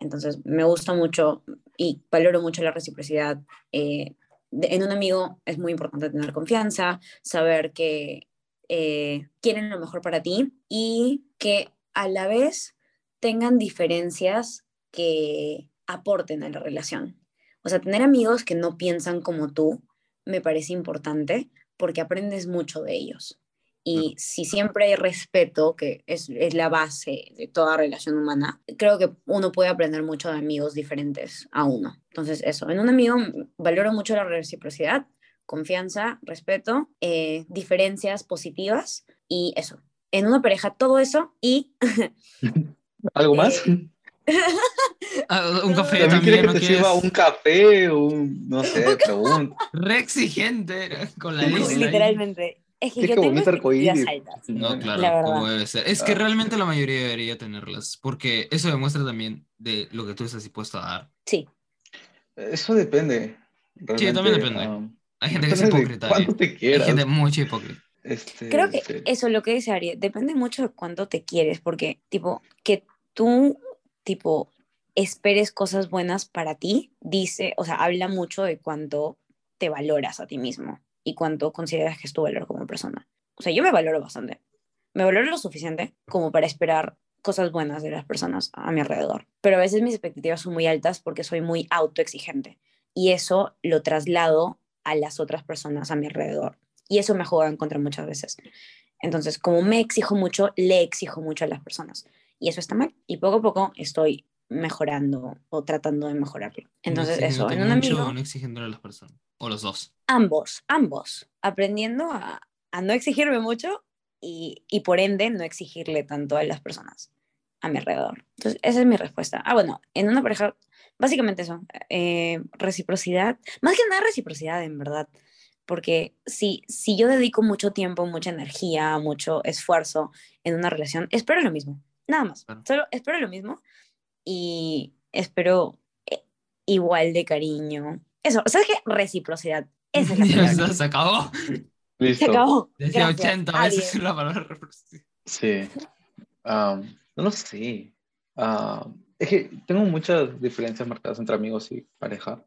Entonces, me gusta mucho y valoro mucho la reciprocidad. eh, en un amigo es muy importante tener confianza, saber que eh, quieren lo mejor para ti y que a la vez tengan diferencias que aporten a la relación. O sea, tener amigos que no piensan como tú me parece importante porque aprendes mucho de ellos. Y si siempre hay respeto, que es, es la base de toda relación humana, creo que uno puede aprender mucho de amigos diferentes a uno. Entonces, eso, en un amigo valoro mucho la reciprocidad, confianza, respeto, eh, diferencias positivas y eso. En una pareja, todo eso y ¿Algo más? Eh, Ah, un café También quiere también, que ¿no te quieres? sirva un café, un, no sé, pregunta. Re exigente con la lista. ahí. literalmente. Es que Es yo que tengo expectativas altas. No, claro, La como debe ser. Es que Ah. realmente la mayoría debería tenerlas, porque eso demuestra también de lo que tú estás dispuesto a dar. Sí, Eso depende. Sí, también depende. ah, Hay gente que es hipócrita. Hay gente mucho hipócrita. Este, creo que sí. eso, lo que dice Ari, depende mucho de cuánto te quieres, porque, tipo, que tú, tipo, esperes cosas buenas para ti, dice, o sea, habla mucho de cuánto te valoras a ti mismo y cuánto consideras que es tu valor como persona. O sea, yo me valoro bastante. Me valoro lo suficiente como para esperar cosas buenas de las personas a mi alrededor. Pero a veces mis expectativas son muy altas porque soy muy autoexigente y eso lo traslado a las otras personas a mi alrededor. Y eso me jugado en contra muchas veces. Entonces, como me exijo mucho, le exijo mucho a las personas. Y eso está mal. Y poco a poco estoy mejorando o tratando de mejorarlo. Entonces, no eso, en un mucho, amigo, no exigiéndole a las personas. O los dos. ambos, ambos, aprendiendo a, a no exigirme mucho y, y por ende no exigirle tanto a las personas a mi alrededor. Entonces, esa es mi respuesta. Ah, bueno, en una pareja, básicamente eso, eh, reciprocidad, más que nada reciprocidad, en verdad. Porque si, si yo dedico mucho tiempo, mucha energía, mucho esfuerzo en una relación, espero lo mismo, nada más. Claro. Solo espero lo mismo y espero eh, igual de cariño. Eso, ¿sabes qué? Reciprocidad. Esa es la palabra. está, se acabó. Listo. Se acabó. Decía Gracias, 80 veces la palabra reproducir. Sí. Am, no lo sé. Ah, es que tengo muchas diferencias marcadas entre amigos y pareja.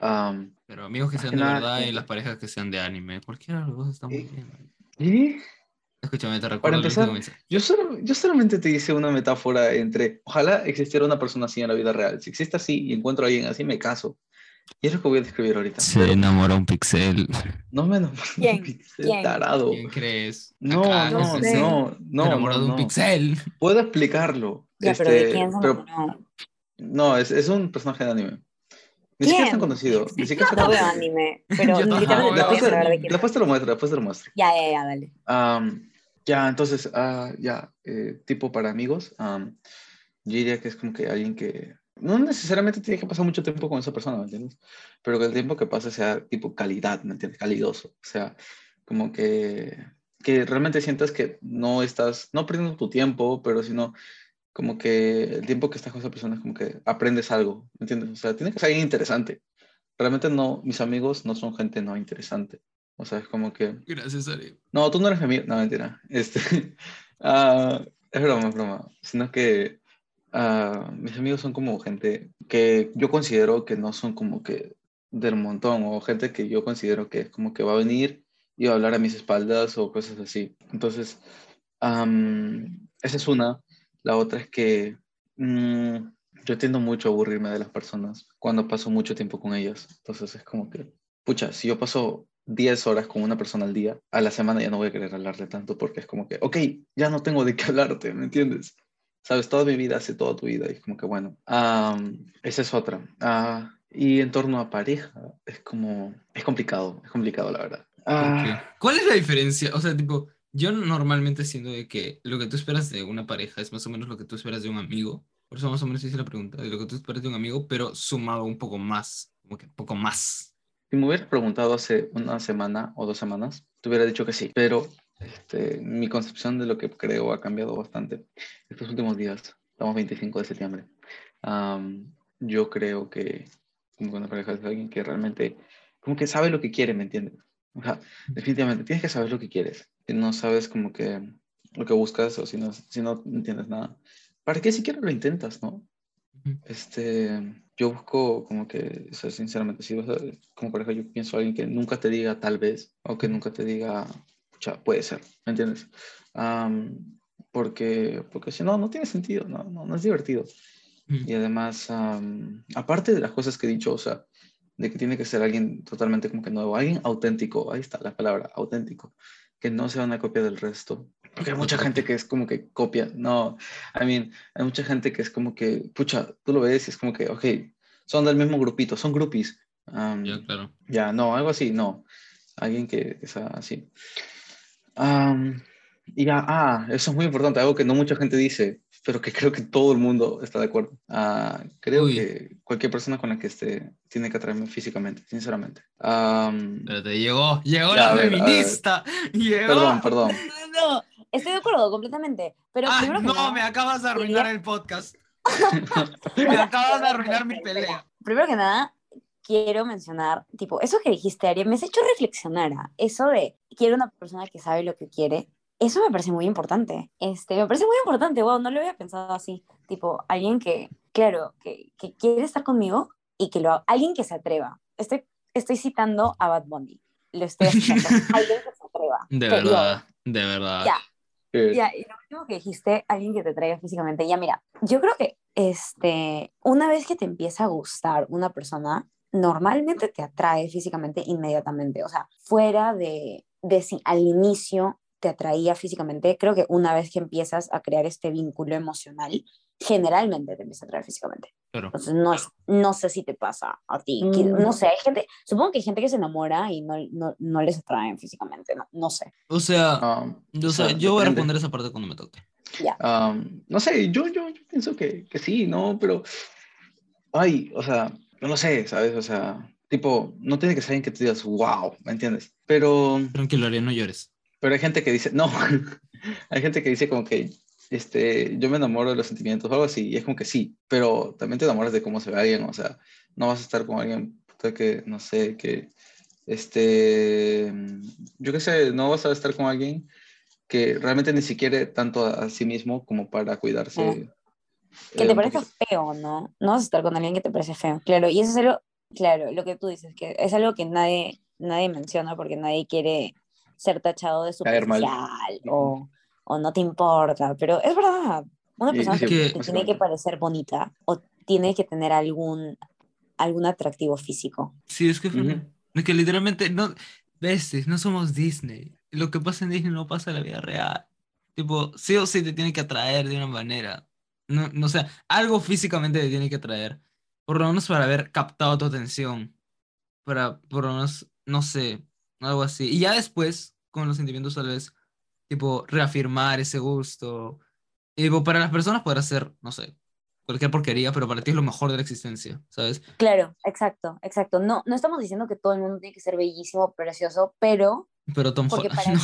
Am, Pero amigos que sean de verdad y las parejas que sean de anime. Cualquiera de los dos está muy Eh, bien. ¿y? Escúchame, te Para recuerdo el empezar, yo, solo, yo solamente te hice una metáfora entre, ojalá existiera una persona así en la vida real. Si existe así y encuentro a alguien así, me caso. Y es lo que voy a describir ahorita. Se Pero enamora un pixel. no me enamoro de ¿Quién? un pixel ¿Quién? tarado. ¿Quién crees? No, Acá, no, ese sí. no, no, enamorado no, de un no. pixel. Puedo explicarlo. Ya, pero ¿de Este, quién se pero- enamoró? no, es, es un personaje de anime. Ni siquiera es tan conocido. Ni siquiera No veo anime, pero literalmente no voy a Después, saber de te, quién. después te lo muestro, después te lo muestro. Ya, ya, ya, dale. Am, ya, entonces, ah, ya, eh, tipo para amigos, am, yo diría que es como que alguien que no necesariamente tiene que pasar mucho tiempo con esa persona, ¿me entiendes? Pero que el tiempo que pase sea tipo calidad, ¿me entiendes? Calidoso. O sea, como que, que realmente sientas que no estás, no perdiendo tu tiempo, pero sino como que el tiempo que estás con esa persona es como que aprendes algo, ¿me entiendes? O sea, tiene que ser alguien interesante. Realmente no, mis amigos no son gente no interesante. O sea, es como que... Gracias, Ari. No, tú no eres mi amigo. No, mentira. Este, ah, es broma, es broma. Sino que ah, mis amigos son como gente que yo considero que no son como que del montón o gente que yo considero que es como que va a venir y va a hablar a mis espaldas o cosas así. Entonces, am, esa es una. La otra es que mm, yo tiendo mucho a aburrirme de las personas cuando paso mucho tiempo con ellas. Entonces es como que, pucha, si yo paso 10 horas con una persona al día, a la semana ya no voy a querer hablarle tanto porque es como que, ok, ya no tengo de qué hablarte, ¿me entiendes? Sabes, toda mi vida hace toda tu vida y es como que, bueno, am, esa es otra. Ah, y en torno a pareja, es como, es complicado, es complicado la verdad. ¿Por Ah, qué? ¿Cuál es la diferencia? O sea, tipo, yo normalmente siento de que lo que tú esperas de una pareja es más o menos lo que tú esperas de un amigo. Por eso más o menos hice la pregunta, de lo que tú esperas de un amigo, pero sumado un poco más, como que un poco más. Si me hubieras preguntado hace una semana o dos semanas, te hubiera dicho que sí, pero este, mi concepción de lo que creo ha cambiado bastante estos últimos días. Estamos 25 de septiembre. Yo creo que como una pareja es alguien que realmente como que sabe lo que quiere, ¿me entiendes? O sea, definitivamente tienes que saber lo que quieres. Si no sabes como que lo que buscas o si no, si no entiendes nada, ¿para qué siquiera lo intentas, no? Este, yo busco como que, o sea, sinceramente, si vas a, como pareja, yo pienso alguien que nunca te diga tal vez, o que nunca te diga, pucha, puede ser, ¿me entiendes? Porque, porque si no, no tiene sentido, no, no, no es divertido. Y además, aparte de las cosas que he dicho, o sea, de que tiene que ser alguien totalmente como que nuevo, alguien auténtico, ahí está la palabra, auténtico, que no sea una copia del resto. Porque hay mucha gente que es como que copia, no, I mean, hay mucha gente que es como que, pucha, tú lo ves y es como que, ok, son del mismo grupito, son groupies. Am, Ya, claro. ya, no, algo así, no. Alguien que, que sea así. Am, y ya, ah, eso es muy importante, algo que no mucha gente dice, pero que creo que todo el mundo está de acuerdo. Ah, creo Uy. que cualquier persona con la que esté tiene que atraerme físicamente, sinceramente. Am, Espérate, llegó, llegó Ya, la a ver, a feminista. Llegó. perdón, perdón. No, no, estoy de acuerdo completamente. Pero Ah, primero que no, nada, me acabas de arruinar quería- el podcast. Me acabas de arruinar mi pelea. primero que nada, quiero mencionar, tipo, eso que dijiste, Ari, me has hecho reflexionar. ¿ah? Eso de quiero una persona que sabe lo que quiere. Eso me parece muy importante. Este, me parece muy importante, wow, no lo había pensado así. Tipo, alguien que, claro, que, que quiere estar conmigo y que lo haga. Alguien que se atreva. Estoy, estoy citando a Bad Bunny. Lo estoy haciendo. alguien que se atreva. De yo- verdad, de verdad. Ya, Eh, ya, y lo último que dijiste, alguien que te traiga físicamente. Ya, mira, yo creo que este, una vez que te empieza a gustar una persona, normalmente te atrae físicamente inmediatamente. O sea, fuera de, de si al inicio te atraía físicamente, creo que una vez que empiezas a crear este vínculo emocional, generalmente te empieza a atraer físicamente. Claro. Entonces, no, es, no sé si te pasa a ti. que- Mm. No sé, hay gente, supongo que hay gente que se enamora y no, no, no les atraen físicamente, no, no sé. O sea, am, o sea, o sea, yo voy a responder esa parte cuando me toque. Am, no sé, yo, yo, yo pienso que, que sí, ¿no? Pero, ay, o sea, no lo sé, ¿sabes? O sea, tipo, no tiene que ser alguien que te digas, wow, ¿me entiendes? Pero, Tranquilo, Ariel, no llores. Pero hay gente que dice, no, hay gente que dice como que, este, yo me enamoro de los sentimientos o algo así, y es como que sí, pero también te enamoras de cómo se ve alguien, o sea, no vas a estar con alguien que, no sé, que, este, yo qué sé, no vas a estar con alguien que realmente ni siquiera tanto a, a sí mismo como para cuidarse. Que eh, te un parezca feo, ¿no? No vas a estar con alguien que te parece feo. Claro, y eso es algo, claro, lo que tú dices, que es algo que nadie, nadie menciona porque nadie quiere ser tachado de superficial o, o no te importa, pero es verdad. Una persona te, que- te tiene que parecer bonita o tiene que tener algún, algún atractivo físico. Sí, es que, Ujú. es que literalmente, no, ves, no somos Disney. Lo que pasa en Disney no pasa en la vida real. Tipo, sí o sí te tiene que atraer de una manera. No, no sé, algo físicamente te tiene que atraer. Por lo menos para haber captado tu atención. Para, por lo menos, no sé, algo así. Y ya después, con los sentimientos tal vez, tipo, reafirmar ese gusto. Y tipo, para las personas podrá ser, no sé, cualquier porquería, pero para ti es lo mejor de la existencia, ¿sabes? Claro, exacto, exacto. No, no estamos diciendo que todo el mundo tiene que ser bellísimo, precioso, pero, Pero Tom para- no.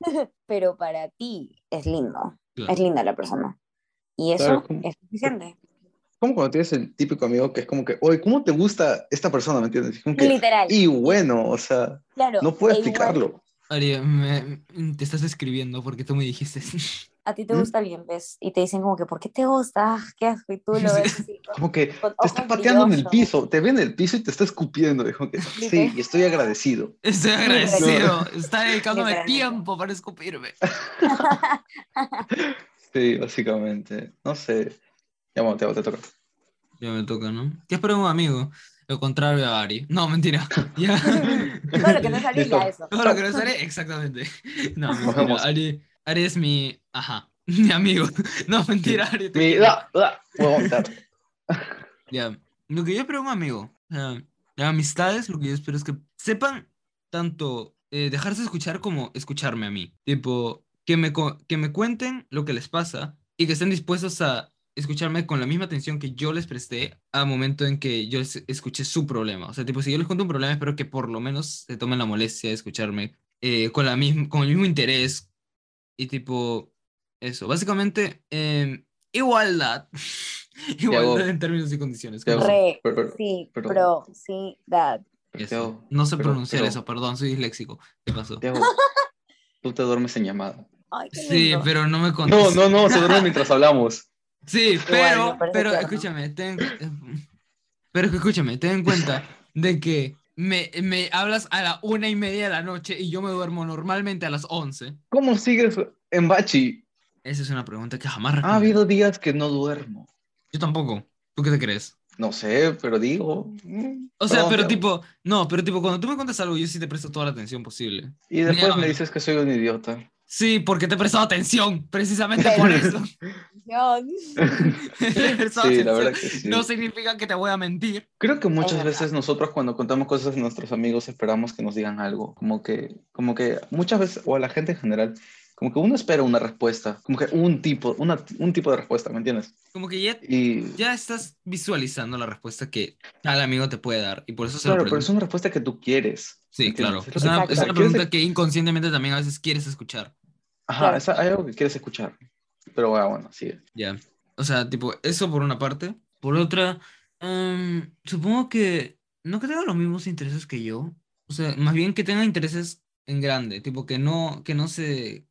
pero para ti es lindo, Claro. es linda la persona. Y eso es suficiente. Como cuando tienes el típico amigo que es como que, oye, ¿cómo te gusta esta persona? ¿Me entiendes? Como que, Literal, y bueno, o sea, claro. no puedo e igual explicarlo. Ari, me- te estás escribiendo porque tú me dijiste. a ti te ¿Mm? gusta alguien, ¿ves? Y te dicen como que, ¿por qué te gusta? Ah, ¿Qué asco? Y tú lo ves así, Como que te está pateando en el piso, te ve en el piso y te está escupiendo. Dijo que sí, y estoy agradecido. Estoy agradecido. Está dedicándome tiempo para escupirme. Sí, básicamente. No sé. Ya, bueno, te, te toca. Ya me toca, ¿no? ¿Qué espero de un amigo? Lo contrario a Ari. No, mentira. Ya. Todo lo que no ya eso. Todo lo que no sale, exactamente. No, mentira. Ari, Ari es mi. Ajá. Mi amigo. No, mentira, Ari. te Mi, quiero. ah, ah, voy a vomitar. Ya, lo que yo espero un amigo, o sea, de amistades, lo que yo espero es que sepan tanto eh, dejarse escuchar como escucharme a mí. Tipo, que me, que me cuenten lo que les pasa y que estén dispuestos a escucharme con la misma atención que yo les presté al momento en que yo les escuché su problema. O sea, tipo, si yo les cuento un problema, espero que por lo menos se tomen la molestia de escucharme eh, con, la misma, con el mismo interés y tipo, eso. Básicamente, em, igualdad. igualdad en términos y condiciones. Re, sí, pero- pro, sí. Eso. Tiago, No sé pronunciar pero- eso, perdón, soy disléxico. ¿Qué pasó? Tiago, tú te duermes en llamada. Ay, Sí, pero no me No, contestas. no, no, se duerme mientras hablamos. Sí, pero, pero escúchame, ten, pero escúchame, ten en cuenta de que me, me hablas a la una y media de la noche y yo me duermo normalmente a las once. ¿Cómo sigues en Bachi? Esa es una pregunta que jamás Ha responderé. habido días que no duermo. Yo tampoco. ¿Tú qué te crees? No sé, pero digo. O sea, pero tipo, no, pero tipo, cuando tú me cuentas algo, yo sí te presto toda la atención posible. Y después Mira, me dices que soy un idiota. Sí, porque te he prestado atención, precisamente por eso. Sí, la verdad que sí. No significa que te voy a mentir. Creo que muchas veces nosotros cuando contamos cosas a nuestros amigos esperamos que nos digan algo. Como que, como que muchas veces, o a la gente en general, como que uno espera una respuesta. Como que un tipo, una, un tipo de respuesta, ¿me entiendes? Como que ya, Y ya estás visualizando la respuesta que tal amigo te puede dar y por eso se claro, lo pero es una respuesta que tú quieres. Sí, ¿me claro. Es una, es una ¿Quieres- pregunta que inconscientemente también a veces quieres escuchar. Ajá, Claro. esa- hay algo que quieres escuchar. Pero bueno, bueno, sí. Ya. O sea, tipo, eso por una parte. Por otra, em, supongo que no que tengan los mismos intereses que yo. O sea, más bien que tengan intereses en grande. Tipo, que no, que no se,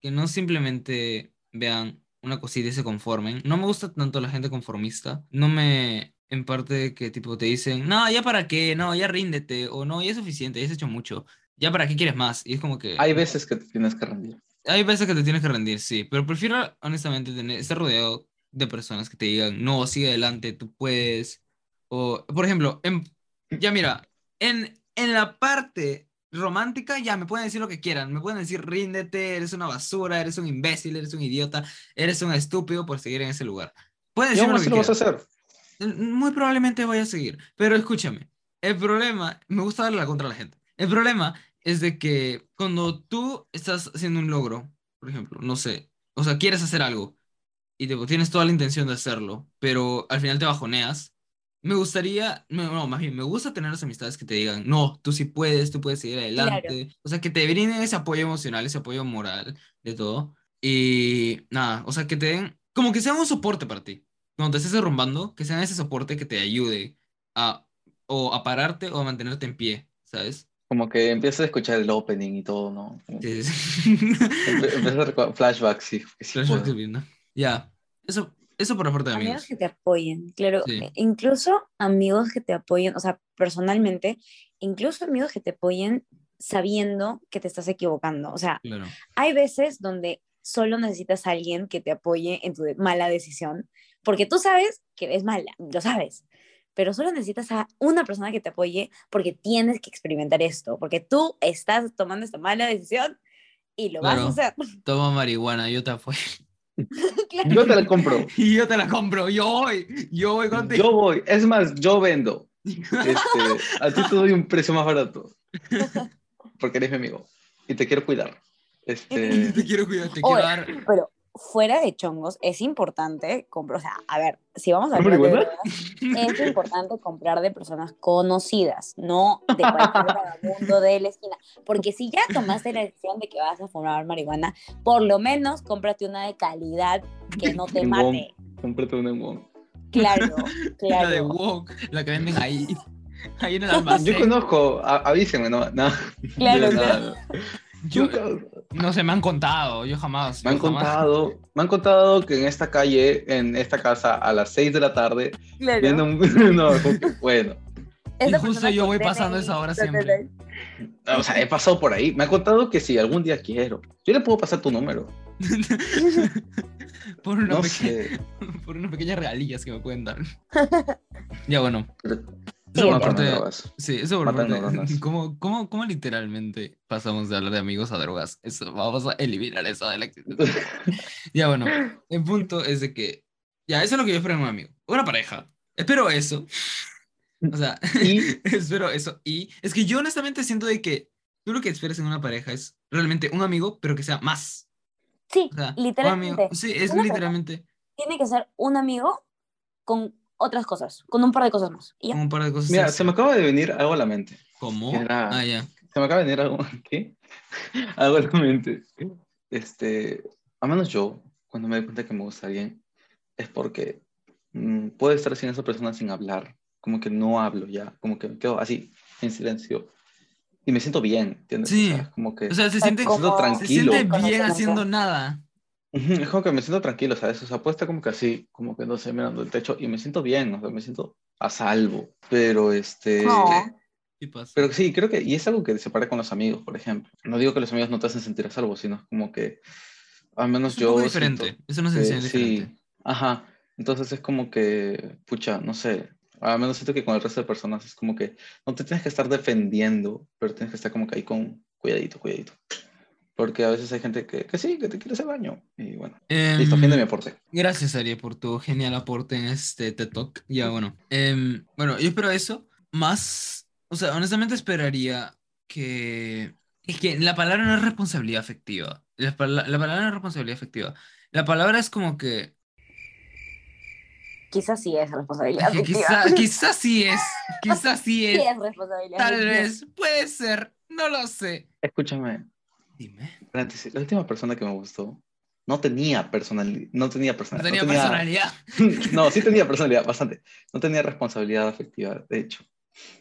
que no simplemente vean una cosita y se conformen. No me gusta tanto la gente conformista. No me, en parte que tipo te dicen, no, ya para qué, no, ya ríndete, o no, ya es suficiente, ya has hecho mucho. Ya para qué quieres más. Y es como que... Hay veces que te tienes que rendir. Hay veces que te tienes que rendir, sí, pero prefiero honestamente tener, estar rodeado de personas que te digan, no, sigue adelante, tú puedes. O, por ejemplo, en- ya mira, en, en la parte romántica ya me pueden decir lo que quieran, me pueden decir, ríndete, eres una basura, eres un imbécil, eres un idiota, eres un estúpido por seguir en ese lugar. Pueden aún lo que lo vas a hacer. Muy probablemente vaya a seguir. Pero escúchame, el problema, me gusta darle la contra a la gente. El problema es de que cuando tú estás haciendo un logro, por ejemplo, no sé, o sea, quieres hacer algo y tipo, tienes toda la intención de hacerlo, pero al final te bajoneas, me gustaría, no, no, más bien, me gusta tener las amistades que te digan, no, tú sí puedes, tú puedes seguir adelante. O sea, que te brinden ese apoyo emocional, ese apoyo moral, de todo. Y nada, o sea, que te den, como que sean un soporte para ti cuando te estés derrumbando, que sean ese soporte que te ayude a o a pararte o a mantenerte en pie, ¿sabes? Como que empiezas a escuchar el opening y todo, ¿no? Sí, sí. Empiezas a recordar flashbacks, sí. sí Flashback puedo. viendo. Ya, eso, eso por la parte de Amigos amigos. que te apoyen, claro. Sí. e- Incluso amigos que te apoyen, o sea, personalmente, incluso amigos que te apoyen sabiendo que te estás equivocando. O sea, Claro. hay veces donde solo necesitas a alguien que te apoye en tu mala decisión, porque tú sabes que es mala, lo sabes, pero solo necesitas a una persona que te apoye porque tienes que experimentar esto, porque tú estás tomando esta mala decisión y lo Claro. vas a hacer. Toma marihuana, yo te apoyo. Claro. Yo te la compro. Y yo te la compro, yo voy, yo voy contigo. Yo voy. Es más, yo vendo. Este, a ti te doy un precio más barato. Porque eres mi amigo. Y te quiero cuidar. Este, Te quiero cuidar, te Oye, quiero dar. Pero fuera de chongos, es importante comprar, o sea, a ver, si vamos a ¿No hablar de drogas, es importante comprar de personas conocidas, no de cualquier vagabundo de la esquina. Porque si ya tomaste la decisión de que vas a fumar marihuana, por lo menos cómprate una de calidad que no te mate. cómprate un Wong. Claro, La de claro. Wok, la que venden ahí. Ahí en el Yo almacén. conozco, a- avísenme, no, no. Claro, Yo claro. nada. Yo- no sé, me han contado, yo jamás. Me han jamás. contado, me han contado que en esta calle, en esta casa, a las 6 de la tarde, claro. viene un... No, bueno, Y justo yo voy pasando esa hora siempre. o sea, he pasado por ahí. Me han contado que si algún día quiero, yo le puedo pasar tu número. por, una No peque- sé. por unas pequeñas regalías que me pueden dar. ya bueno, pero- Sí, no por parte- drogas. sí, eso por parte- neuronas. ¿Cómo, cómo, cómo literalmente pasamos de hablar de amigos a drogas? Eso, vamos a eliminar eso de la existencia. Ya bueno, el punto es de que, ya, eso es lo que yo espero en un amigo. Una pareja. Espero eso. O sea, Y espero eso. Y es que yo honestamente siento de que tú lo que esperas en una pareja es realmente un amigo, pero que sea más. Sí, O sea, un amigo. literalmente. Sí, es literalmente Tiene que ser un amigo con otras cosas, con un par de cosas más. Y ya. un par de cosas. mira, se me acaba de venir algo a la mente. ¿Cómo? Era- Ah, ya. Se me acaba de venir algo, ¿qué? Algo a la mente. Este, a menos yo, cuando me doy cuenta que me gusta alguien, es porque mm, puedo estar sin esa persona sin hablar, como que no hablo ya, como que me quedo así, en silencio, y me siento bien, ¿entiendes? Sí. O sea, como que O sea, se siente, como- siento se tranquilo. siente bien haciendo nada. Es como que me siento tranquilo, ¿sabes? O sea, puedo estar como que así, como que no sé, mirando el techo, y me siento bien, o sea, me siento a salvo, pero este... Oh. Pero sí, creo que, y es algo que se separa con los amigos, por ejemplo. No digo que los amigos no te hacen sentir a salvo, sino como que, al menos es yo... siento diferente. Es una que sensación diferente. sí, ajá. Entonces es como que, pucha, no sé, al menos siento que con el resto de personas es como que no te tienes que estar defendiendo, pero tienes que estar como que ahí con cuidadito, cuidadito. Porque a veces hay gente que, que sí, que te quiere hacer daño. Y bueno, listo, fin de mi Em, aporte. Gracias, Ari, por tu genial aporte en este TED Talk. Ya, bueno. Em, bueno, yo espero eso. Más, o sea, honestamente esperaría que... Es que la palabra no es responsabilidad afectiva. La, pala- la palabra no es responsabilidad afectiva. La palabra es como que... Quizás sí es responsabilidad. afectiva. quizá, quizás sí es. Quizás sí Sí es. es responsabilidad. Tal afectiva. vez. Puede ser. No lo sé. Escúchame, Dime. antes, la última persona que me gustó no tenía personalidad, no tenía No personalidad. tenía personalidad. no, sí tenía personalidad, bastante. No tenía responsabilidad afectiva, de hecho.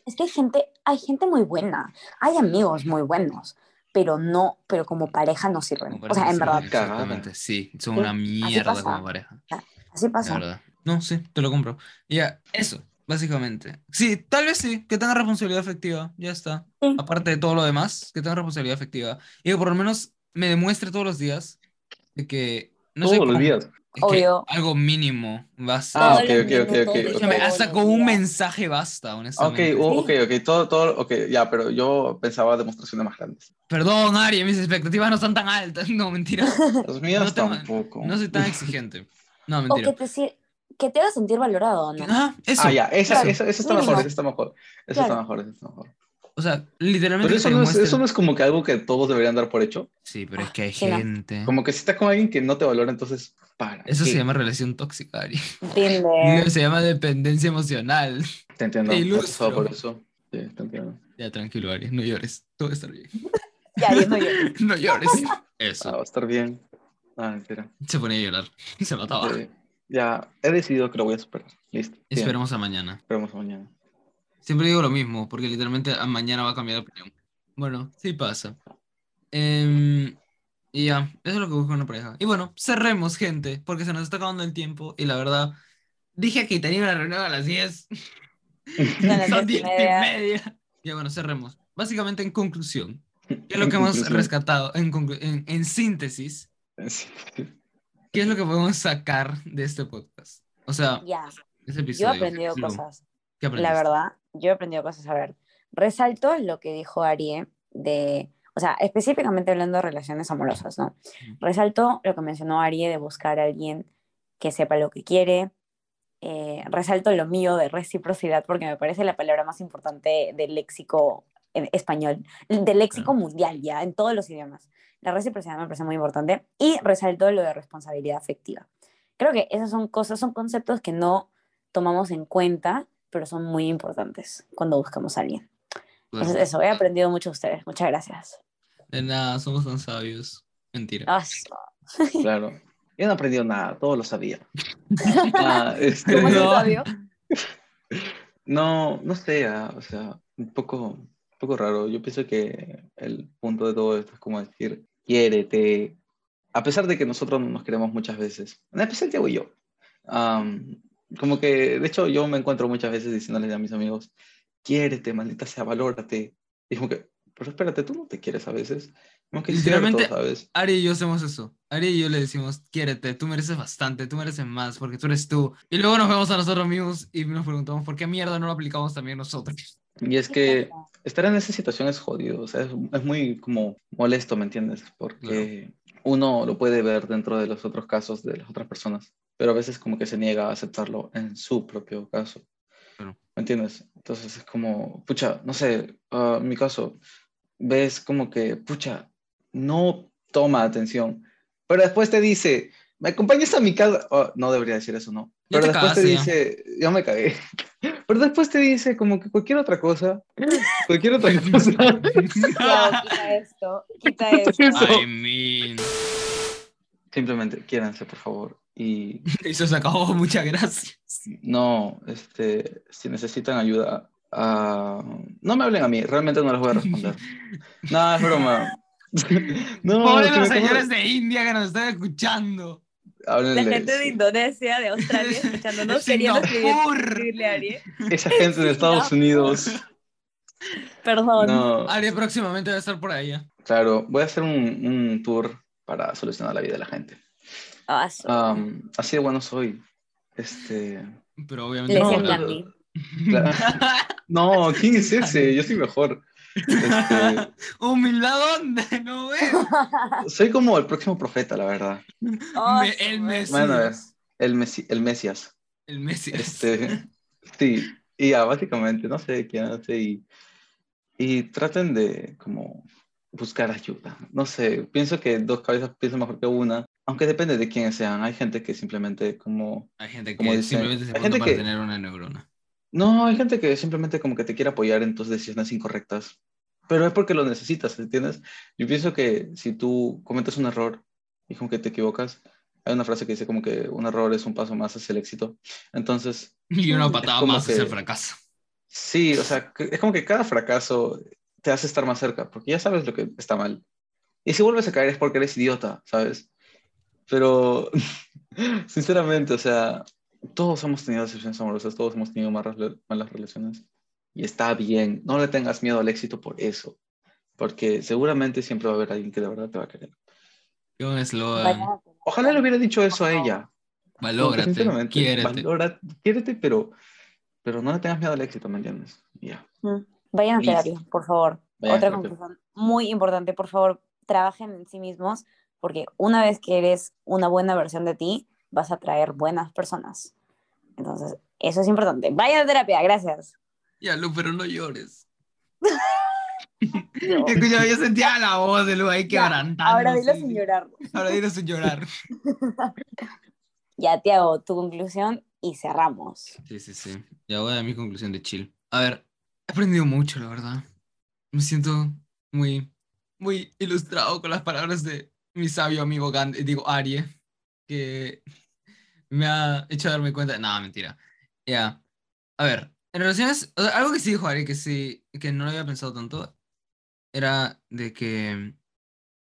Es que hay gente, hay gente muy buena, hay amigos muy buenos, pero no, pero como pareja no sirven. O sea, en sí, verdad. Exactamente. Sí, son Sí, una mierda como pareja. así La pasa. verdad. No, sí, te lo compro. Ya, eso, básicamente. Sí, tal vez sí, que tenga responsabilidad afectiva, ya está. Sí. Aparte de todo lo demás, que tenga responsabilidad afectiva. Y que por lo menos me demuestre todos los días de que, no sé Todos los días. es que Obvio. algo mínimo basta. Ah, ok, ok, ok, ok, ok. Escúchame, todos hasta con un mensaje basta, Ok, honestamente. o- ok, ok, todo, todo, ok, ya, pero yo pensaba demostraciones más grandes. Perdón, Ari, mis expectativas no son tan altas. No, mentira. Las mías No tengo- tampoco. No soy tan exigente. No, O que mentira. te, que te haga sentir valorado, ¿no? Ah, eso. Ah, ya, esa, Claro, esa, esa está mejor, esa está mejor. Esa está mejor, esa está mejor. O sea, literalmente Pero eso no, es, eso no es como que algo que todos deberían dar por hecho. Sí, pero es que hay no. gente. Como que si estás con alguien que no te valora, entonces para. Eso ¿qué? se llama relación tóxica, Ari. Tinder. Se llama dependencia emocional. Te entiendo. te ilustro. por eso. Sí, te entiendo. Ya, tranquilo, Ari, no llores. Todo va a estar bien. Ya, yo no yo. No llores. Ah, Eso. va a estar bien. Ah, mentira. Se ponía a llorar. Se mataba. Sí. Ya, he decidido que lo voy a superar. Listo. Bien. Esperemos a mañana. Esperemos a mañana. Siempre digo lo mismo, porque literalmente a mañana va a cambiar de opinión. Bueno, sí pasa. Em, y ya, eso es lo que busco en una pareja. Y bueno, cerremos, gente, porque se nos está acabando el tiempo. Y la verdad, dije que tenía una reunión a las 10. Son las Son 10 diez y media. Ya bueno, cerremos. básicamente en conclusión, ¿qué es lo que hemos rescatado? En, en, en síntesis, Sí. ¿Qué es lo que podemos sacar de este podcast? O sea, Ya, ese yo episodio. he aprendido cosas. ¿Qué La verdad, yo he aprendido cosas. A ver, resalto lo que dijo Arie de, o sea, específicamente hablando de relaciones amorosas, ¿no? Resalto lo que mencionó Arie de buscar a alguien que sepa lo que quiere. Eh, resalto lo mío de reciprocidad porque me parece la palabra más importante del léxico español, del léxico Claro. mundial ya, en todos los idiomas. La reciprocidad me parece muy importante. Y resalto lo de responsabilidad afectiva. Creo que esas son cosas, son conceptos que no tomamos en cuenta, pero son muy importantes cuando buscamos a alguien. Entonces, eso, he aprendido mucho de ustedes. Muchas gracias. De nada, somos tan sabios. Mentira. Ah, su- Claro. Yo no he aprendido nada, todo lo sabía. Ah, este, ¿Cómo se No. sabió? no, no sé, ah, o sea, un poco, poco raro. Yo pienso que el punto de todo esto es como decir, quiérete. A pesar de que nosotros no nos queremos muchas veces, en especial Diego y yo. Am, como que, de hecho, yo me encuentro muchas veces diciéndoles a mis amigos, quiérete, maldita sea, valórate. Y como que, pero espérate, tú no te quieres a veces. Como que es cierto, Literalmente, ¿sabes? Ari y yo hacemos eso. Ari y yo le decimos, quiérete, tú mereces bastante, tú mereces más, porque tú eres tú. Y luego nos vemos a nosotros mismos y nos preguntamos, ¿por qué mierda no lo aplicamos también nosotros? Y es que estar en esa situación es jodido, o sea, es, es muy como molesto, ¿me entiendes? Porque uno lo puede ver dentro de los otros casos de las otras personas, pero a veces como que se niega a aceptarlo en su propio caso. Claro. ¿Me entiendes? Entonces es como, pucha, no sé, ah, en mi caso, ves como que, pucha, no toma atención, pero después te dice, ¿me acompañas a mi casa? Oh, no debería decir eso, ¿no? Pero después te ya. dice, ya me cagué. Pero después te dice como que cualquier otra cosa, cualquier otra cosa. Quita esto, quita esto. I mean. Simplemente quiéranse, por favor. Y Eso se acabó, muchas gracias. no, este, si necesitan ayuda, ah, no me hablen a mí, realmente no les voy a responder. No, es broma. No, Pobre si los señores de India que nos están escuchando. La háblenle, gente de. Indonesia, de Australia, escuchándonos, queriendo escribir- escribirle a Ari. Esa gente de Estados Unidos. Perdón. No, Ari próximamente va a estar por ahí. ¿eh? claro, voy a hacer un, un tour para solucionar la vida de la gente. Ah, así de bueno soy. Este, Pero obviamente. No. No, ¿quién es ese? Yo soy mejor. Este, Humildad, ¿dónde? No veo. soy como el próximo profeta, la verdad. Ah, Me- su- el Mesías. Bueno, El, Mesi- el Mesías. El Mesías. Este, sí, y ya, básicamente, no sé quién hace y, y traten de como buscar ayuda. No sé, pienso que dos cabezas piensan mejor que una, aunque depende de quiénes sean. Hay gente que simplemente como... Hay gente Como que dice- simplemente se hay gente para que- tener una neurona. No, hay gente que simplemente como que te quiere apoyar en tus decisiones incorrectas, pero es porque lo necesitas, ¿entiendes? Yo pienso que si tú cometes un error y como que te equivocas, hay una frase que dice como que un error es un paso más hacia el éxito. Entonces, Y una patada más que- hacia el fracaso. sí, o sea, es como que cada fracaso te hace estar más cerca, porque ya sabes lo que está mal. Y si vuelves a caer es porque eres idiota, ¿sabes? Pero, sinceramente, o sea, todos hemos tenido decisiones amorosas, todos hemos tenido malas, malas relaciones. Y está bien, no le tengas miedo al éxito por eso, porque seguramente siempre va a haber alguien que de verdad te va a querer. Qué buen eslogan. Ojalá le hubiera dicho eso a ella. Valórate, sinceramente, quiérete. valora- quiérete, pero, pero no le tengas miedo al éxito, ¿me entiendes? Ya. Mm. Vayan a terapia, por favor. Vayan Otra conclusión muy importante, por favor, trabajen en sí mismos, porque una vez que eres una buena versión de ti, vas a traer buenas personas. Entonces, eso es importante. Vayan a terapia, gracias. Ya, Lu, pero no llores. Yo- Escucha, yo sentía la voz de Lu ahí quebrantando. Ahora dilo sin llorar. Ahora dilo sin llorar. Ya, te hago tu conclusión y cerramos. Sí, sí, sí. Ya voy a mi conclusión de chill. A ver, he aprendido mucho, la verdad. Me siento muy, muy ilustrado con las palabras de mi sabio amigo Gandhi, digo Arie, que me ha hecho darme cuenta. No, mentira. Ya. A ver, en relaciones, o sea, algo que sí dijo Arie, que sí, que no lo había pensado tanto, era de que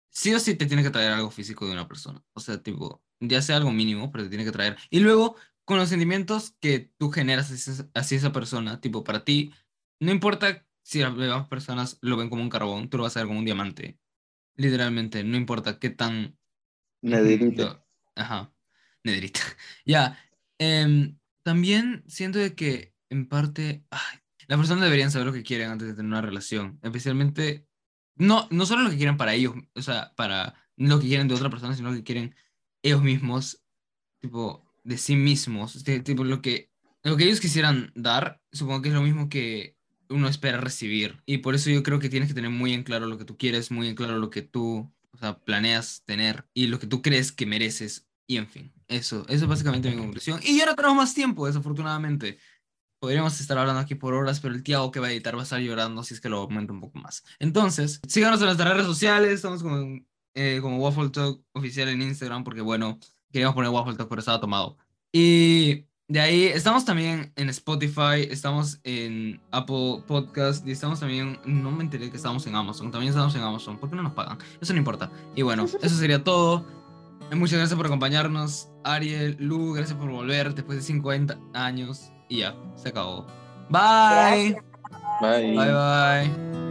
sí o sí te tiene que traer algo físico de una persona. O sea, tipo, ya sea algo mínimo, pero te tiene que traer. Y luego, con los sentimientos que tú generas hacia, hacia esa persona, tipo, para ti, no importa si las demás personas lo ven como un carbón, tú lo vas a ver como un diamante. Literalmente, no importa qué tan... Nederite. lo- Ajá, nederita. Ya, em, también siento de que en parte, las personas deberían saber lo que quieren antes de tener una relación, especialmente, no, no solo lo que quieren para ellos, o sea, para lo que quieren de otra persona, sino lo que quieren ellos mismos, tipo, de sí mismos, este, tipo, lo que, lo que ellos quisieran dar, supongo que es lo mismo que uno espera recibir, y por eso yo creo que tienes que tener muy en claro lo que tú quieres, muy en claro lo que tú, o sea, planeas tener, y lo que tú crees que mereces, y en fin, eso, eso es básicamente mi conclusión, y ya no tenemos más tiempo, desafortunadamente. Podríamos estar hablando aquí por horas, pero el Tiago que va a editar va a estar llorando si es que lo aumenta un poco más. Entonces, síganos en nuestras redes sociales, estamos como, eh, como Waffle Talk oficial en Instagram, porque bueno, queríamos poner Waffle Talk, pero estaba tomado. Y de ahí estamos también en Spotify, estamos en Apple Podcast y estamos también, no me enteré que estamos en Amazon, también estamos en Amazon, ¿por qué no nos pagan? Eso no importa. Y bueno, eso sería todo. Muchas gracias por acompañarnos, Ariel, Lu, gracias por volver después de 50 años y ya, se acabó. Bye. Gracias. Bye. Bye bye.